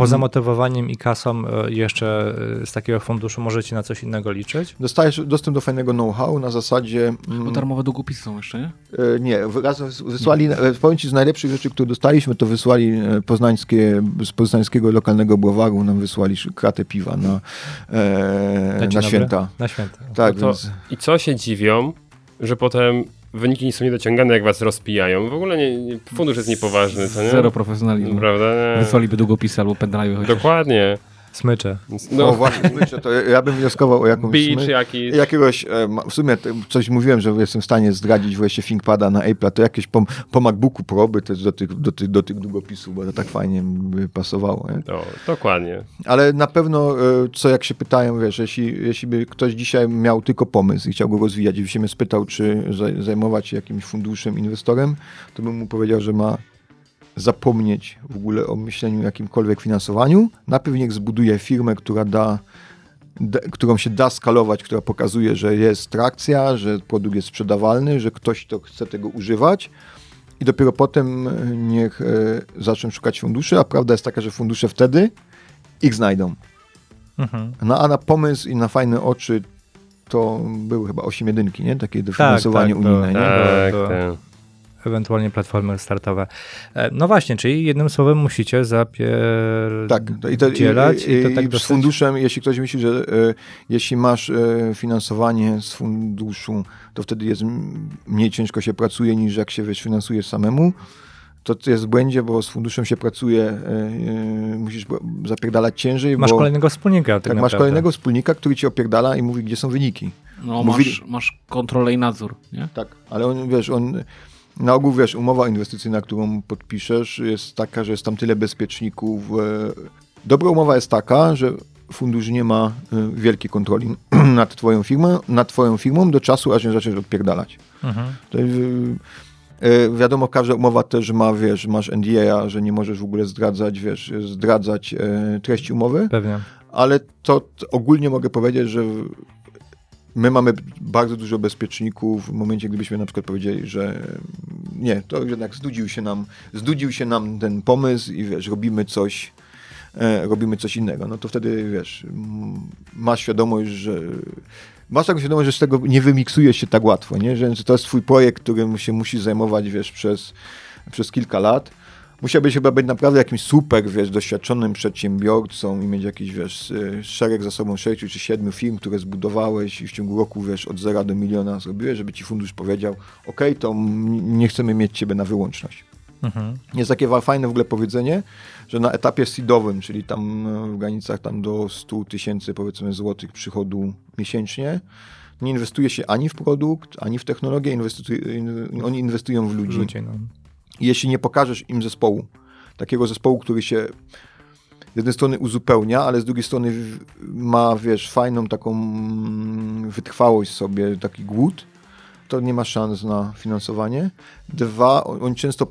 Poza motywowaniem i kasą e, jeszcze e, z takiego funduszu możecie na coś innego liczyć? Dostajesz dostęp do fajnego know-how na zasadzie... mm, Bo darmowe długopisy są jeszcze, nie? E, Nie, w- razem wys- wysłali, e, powiem Ci, z najlepszych rzeczy, które dostaliśmy, to wysłali poznańskie, z poznańskiego lokalnego browaru, nam wysłali kratę piwa na, e, Na święta. Na święta. Tak, No to, więc I co się dziwią, że potem wyniki nie są niedociągane, jak was rozpijają. W ogóle nie, nie, fundusz jest niepoważny, to nie? Zero profesjonalizmu. Prawda? Nie. Wysłaliby długopisy albo pendrive chociaż. Dokładnie. Smycze. no, No, właśnie, myślę, to ja, bym wnioskował o jakąś... beach jakiś. Jakiegoś, e, w sumie coś mówiłem, że jestem w stanie zdradzić wreszcie ThinkPada na Apple'a, to jakieś po, po MacBooku Pro by też do tych, do, tych, do tych długopisów, bo to tak fajnie by pasowało. Nie? No, dokładnie. Ale na pewno, e, co jak się pytają, wiesz, jeśli, jeśli by ktoś dzisiaj miał tylko pomysł i chciał go rozwijać i by się mnie spytał, czy zaj- zajmować się jakimś funduszem, inwestorem, to bym mu powiedział, że ma zapomnieć w ogóle o myśleniu o jakimkolwiek finansowaniu. Najpierw niech zbuduje firmę, która da, da, którą się da skalować, która pokazuje, że jest trakcja, że produkt jest sprzedawalny, że ktoś to chce tego używać. I dopiero potem e, niech e, zaczną szukać funduszy, a prawda jest taka, że fundusze wtedy ich znajdą. Mhm. No a na pomysł i na fajne oczy to były chyba 8 jedynki, nie? Takie dofinansowanie tak, było. unijne, nie? Tak, to- tak. Ewentualnie platformy startowe. E, No właśnie, czyli jednym słowem musicie zapierdzielać Tak, to i, to, i, i, i to tak i z funduszem, jeśli ktoś myśli, że e, jeśli masz e, finansowanie z funduszu, to wtedy jest mniej ciężko się pracuje niż jak się wiesz, finansuje samemu, to jest w błędzie, bo z funduszem się pracuje, e, musisz zapierdalać ciężej, Masz bo kolejnego wspólnika. Tak tak, masz kolejnego wspólnika, który ci opierdala i mówi, gdzie są wyniki. No, Mówili- masz, masz kontrolę i nadzór, nie? Tak, ale on, wiesz, on na ogół, wiesz, umowa inwestycyjna, którą podpiszesz, jest taka, że jest tam tyle bezpieczników. e, Dobra umowa jest taka, że fundusz nie ma e, wielkiej kontroli [CLEARS THROAT] nad twoją firmą, nad twoją firmą do czasu, aż nie zaczniesz odpierdalać. Mhm. To, e, wiadomo, każda umowa też ma, wiesz, masz NDA, że nie możesz w ogóle zdradzać, wiesz, zdradzać treści umowy Pewnie. ale to ogólnie mogę powiedzieć, że my mamy bardzo dużo bezpieczników w momencie, gdybyśmy na przykład powiedzieli, że nie, to jednak znudził się nam, znudził się nam ten pomysł i wiesz, robimy coś e, robimy coś innego. No to wtedy, wiesz, m, masz świadomość, że masz taką świadomość, że z tego nie wymiksujesz się tak łatwo, nie? Że to jest twój projekt, którym się musisz zajmować, wiesz, przez, przez kilka lat. Musiałbyś chyba być naprawdę jakimś super, wiesz, doświadczonym przedsiębiorcą i mieć jakiś, wiesz, y, szereg za sobą sześciu czy siedmiu firm, które zbudowałeś i w ciągu roku, wiesz, od zera do miliona zrobiłeś, żeby ci fundusz powiedział, ok, to nie chcemy mieć ciebie na wyłączność. Mhm. Jest takie fajne w ogóle powiedzenie, że na etapie seedowym, czyli tam e, w granicach tam do 100 tysięcy powiedzmy złotych przychodu miesięcznie, nie inwestuje się ani w produkt, ani w technologię, in, oni inwestują w ludzi. Ludzie, no. Jeśli nie pokażesz im zespołu, takiego zespołu, który się z jednej strony uzupełnia, ale z drugiej strony ma, wiesz, fajną taką mm, wytrwałość sobie, taki głód, to nie ma szans na finansowanie. Dwa, oni często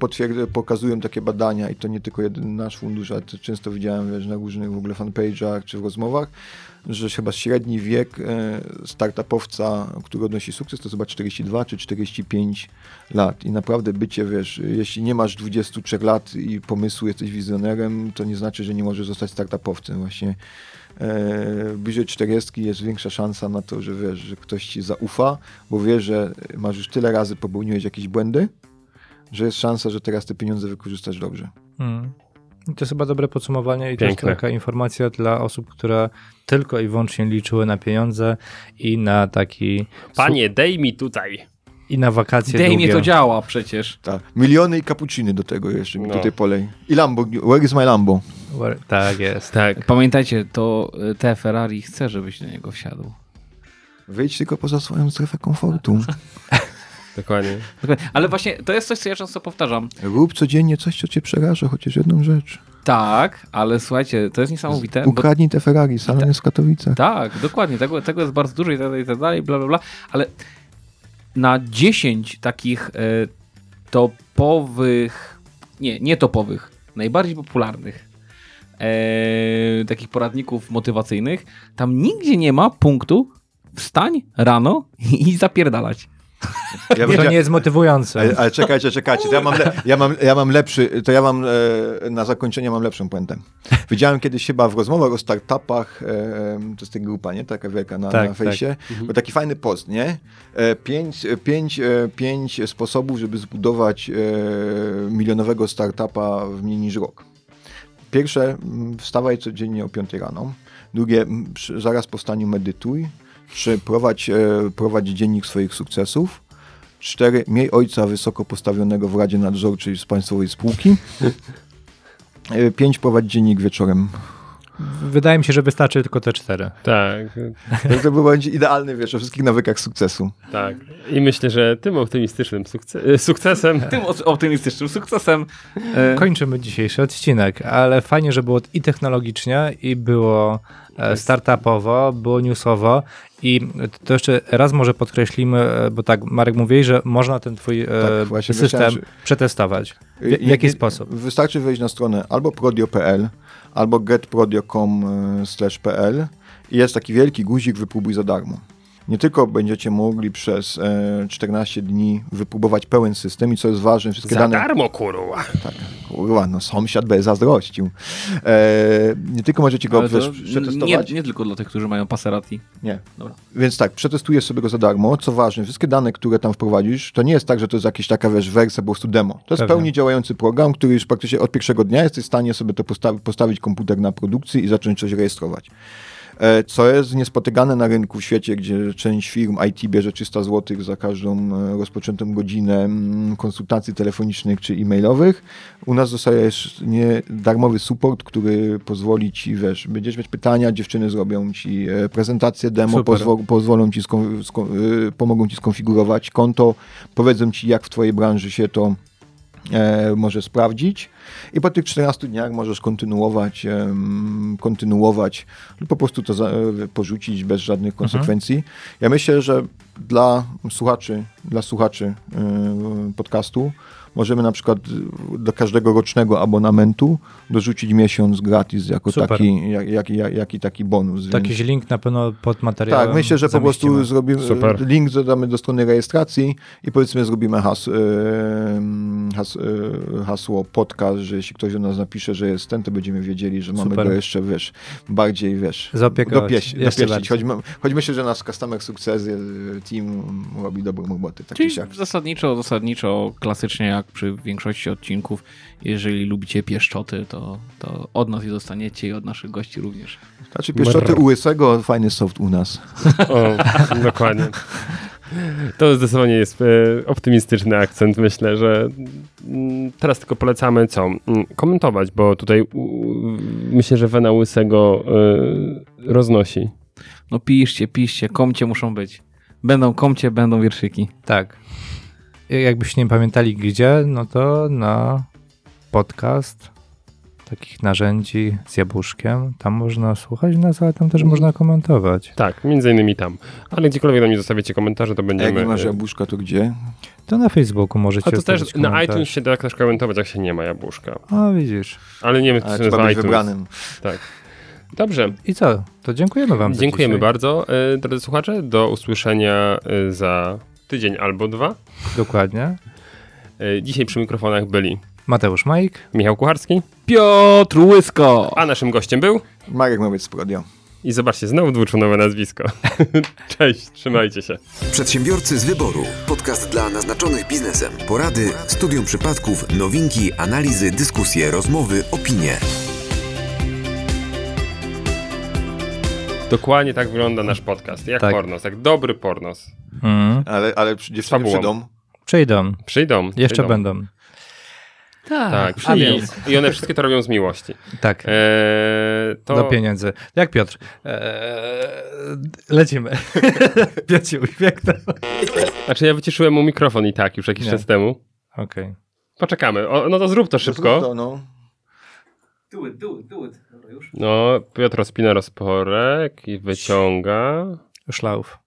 pokazują takie badania i to nie tylko jeden nasz fundusz, ale to często widziałem, wiesz, na różnych w ogóle fanpage'ach czy w rozmowach, że chyba średni wiek e, startupowca, który odnosi sukces, to chyba 42 czy 45 lat. I naprawdę bycie, wiesz, jeśli nie masz 23 lat i pomysłu, jesteś wizjonerem, to nie znaczy, że nie możesz zostać startupowcem. Właśnie e, bliżej 40 jest większa szansa na to, że wiesz, że ktoś ci zaufa, bo wie, że masz już tyle razy popełniłeś jakieś błędy, że jest szansa, że teraz te pieniądze wykorzystasz dobrze. Mm. I To jest chyba dobre podsumowanie i Piękne. taka informacja dla osób, które tylko i wyłącznie liczyły na pieniądze i na taki Panie, dej mi tutaj. i na wakacje Dej długie. mnie to działa przecież. Tak. Miliony i kapuciny do tego jeszcze mi No. tutaj polej. I Lambo. Where is my Lambo? Tak jest. Tak. Pamiętajcie, to y, te Ferrari chce, żebyś na niego wsiadł. Wyjdź tylko poza swoją strefę komfortu. [LAUGHS] Dokładnie. Dokładnie. Ale właśnie to jest coś, co ja często powtarzam. Rób codziennie coś, co cię przeraża, chociaż jedną rzecz. Tak, ale słuchajcie, to jest niesamowite. Bo, Ukradnij te Ferrari, salon jest w Katowicach. tak, dokładnie, tego, tego jest bardzo dużo i tak dalej, i tak dalej, bla, bla, bla. Ale na 10 takich e, topowych, nie, nie topowych, najbardziej popularnych e, takich poradników motywacyjnych, tam nigdzie nie ma punktu wstań rano i zapierdalać. Ja To nie jest motywujące. Ale, ale czekajcie, czekajcie, to ja mam, le, ja, mam, ja mam lepszy, to ja mam e, na zakończenie mam lepszą puentę. Widziałem kiedyś chyba w rozmowach o startupach, e, to jest ta grupa, nie? Taka wielka na, Tak, na fejsie, był taki fajny post, nie? E, pięć, e, pięć, e, pięć sposobów, żeby zbudować e, milionowego startupa w mniej niż rok. Pierwsze, wstawaj codziennie o 5 rano. Drugie, zaraz po wstaniu medytuj. Trzy, prowadź, e, prowadź dziennik swoich sukcesów. Cztery, miej ojca wysoko postawionego w Radzie Nadzorczej z państwowej spółki. [LAUGHS] E, Pięć, prowadź dziennik wieczorem. Wydaje mi się, że wystarczy tylko te cztery. Tak, To był będzie idealny, wiesz, o wszystkich nawykach sukcesu. tak. I myślę, że tym optymistycznym sukce- e, sukcesem [LAUGHS] Tym op- optymistycznym sukcesem. E, Kończymy dzisiejszy odcinek, ale fajnie, że było i technologicznie, i było e, startupowo, było newsowo i to jeszcze raz może podkreślimy, bo tak Marek mówił, że można ten twój Tak, system myślałem, przetestować. W, jaki sposób? Wystarczy wejść na stronę albo prodio.pl, albo getprodio.com/pl i jest taki wielki guzik wypróbuj za darmo. Nie tylko będziecie mogli przez e, 14 dni wypróbować pełen system i co jest ważne, wszystkie za dane... darmo, kurwa. Kurwa, no sąsiad by zazdrościł. E, nie tylko możecie go wiesz, przetestować. nie, nie tylko dla tych, którzy mają Passerati. Nie. Dobra. Więc tak, przetestujesz sobie go za darmo. Co ważne, wszystkie dane, które tam wprowadzisz, to nie jest tak, że to jest jakaś taka wiesz, wersja po prostu demo. To jest Pewnie. pełni działający program, który już praktycznie od pierwszego dnia jesteś w stanie sobie to postawi, postawić komputer na produkcji i zacząć coś rejestrować. E, Co jest niespotykane na rynku w świecie, gdzie część firm IT bierze 300 zł za każdą e, rozpoczętą godzinę konsultacji telefonicznych czy e-mailowych. U nas dostajesz nie darmowy support, który pozwoli ci, wiesz, będziesz mieć pytania, dziewczyny zrobią ci e, prezentację demo, Super. pozwo- pozwolą ci, pomogą ci skonfigurować konto, powiedzą ci, jak w twojej branży się to e, może sprawdzić i po tych 14 dniach możesz kontynuować, kontynuować lub po prostu to za, e, porzucić bez żadnych konsekwencji. Ja myślę, że dla słuchaczy, dla słuchaczy e, podcastu możemy na przykład do każdego rocznego abonamentu dorzucić miesiąc gratis jako Super. taki, jak, jak, jak, jaki taki bonus. więc- Jakiś link na pewno pod materiałem tak, myślę, że po prostu zamieścimy. zrobimy Super. link dodamy do strony rejestracji i powiedzmy zrobimy has, em, has, y, hasło podcast, że jeśli ktoś do nas napisze, że jest ten, to będziemy wiedzieli, że mamy Super. go jeszcze, wiesz, bardziej, wiesz, Zaopiekować. dopieść, Jeszcze dopieścić. Choć, choć myślę, że nasz customer success y, team robi dobrą robotę, tak czy Czyli zasadniczo, zasadniczo, klasycznie jak przy większości odcinków, jeżeli lubicie pieszczoty, to, to od nas je dostaniecie i od naszych gości również. Znaczy pieszczoty u łysego, fajny soft u nas. O, dokładnie. To zdecydowanie jest e, optymistyczny akcent. Myślę, że mm, teraz tylko polecamy co? Mm, Komentować, bo tutaj myślę, że Wena Łysego e, roznosi. No piszcie, piszcie, komcie muszą być. Będą komcie, będą wierszyki. Tak. Jakbyście nie pamiętali gdzie, no to na podcast takich narzędzi z jabłuszkiem. Tam można słuchać nas, ale tam też można komentować. Tak, między innymi tam. Ale gdziekolwiek nam nie zostawicie komentarze, to A będziemy... jak nie masz e, jabłuszka, to gdzie? To na Facebooku możecie a to też na iTunes się da też komentować, jak się nie ma jabłuszka. A widzisz. Ale nie wiem, czy się trzeba nazywa być iTunes. wybranym. Tak. Dobrze, I co? To dziękujemy wam za dziękujemy bardzo, e, drodzy słuchacze. Do usłyszenia e, za tydzień albo dwa. Dokładnie. E, Dzisiaj przy mikrofonach byli Mateusz Majk. Michał Kucharski, Piotr Łysko! a naszym gościem był Marek Mowiec z Prodio. i zobaczcie, znowu dwuczłonowe nazwisko. [LAUGHS] Cześć, trzymajcie się. Przedsiębiorcy z wyboru. Podcast dla naznaczonych biznesem. Porady, studium przypadków, nowinki, analizy, dyskusje, rozmowy, opinie. Dokładnie tak wygląda nasz podcast. Jak Tak. pornos, jak dobry pornos. Mm. Ale, ale dziewczyny fabułą. przyjdą. Przyjdą. Przyjdą. Jeszcze przyjdą. będą. Tak, a przyjdą. więc. I one wszystkie to robią z miłości. Tak. Eee, to... Do pieniędzy. Jak Piotr? Eee, lecimy. [LAUGHS] Piotr uśmiechnął. Znaczy ja wyciszyłem mu mikrofon i tak już jakiś Nie. czas temu. Okej. Poczekamy. O, no to zrób to szybko. To, no. Do it, do it, do it. Już. No, Piotr rozpina rozporek i wyciąga. Szlauf.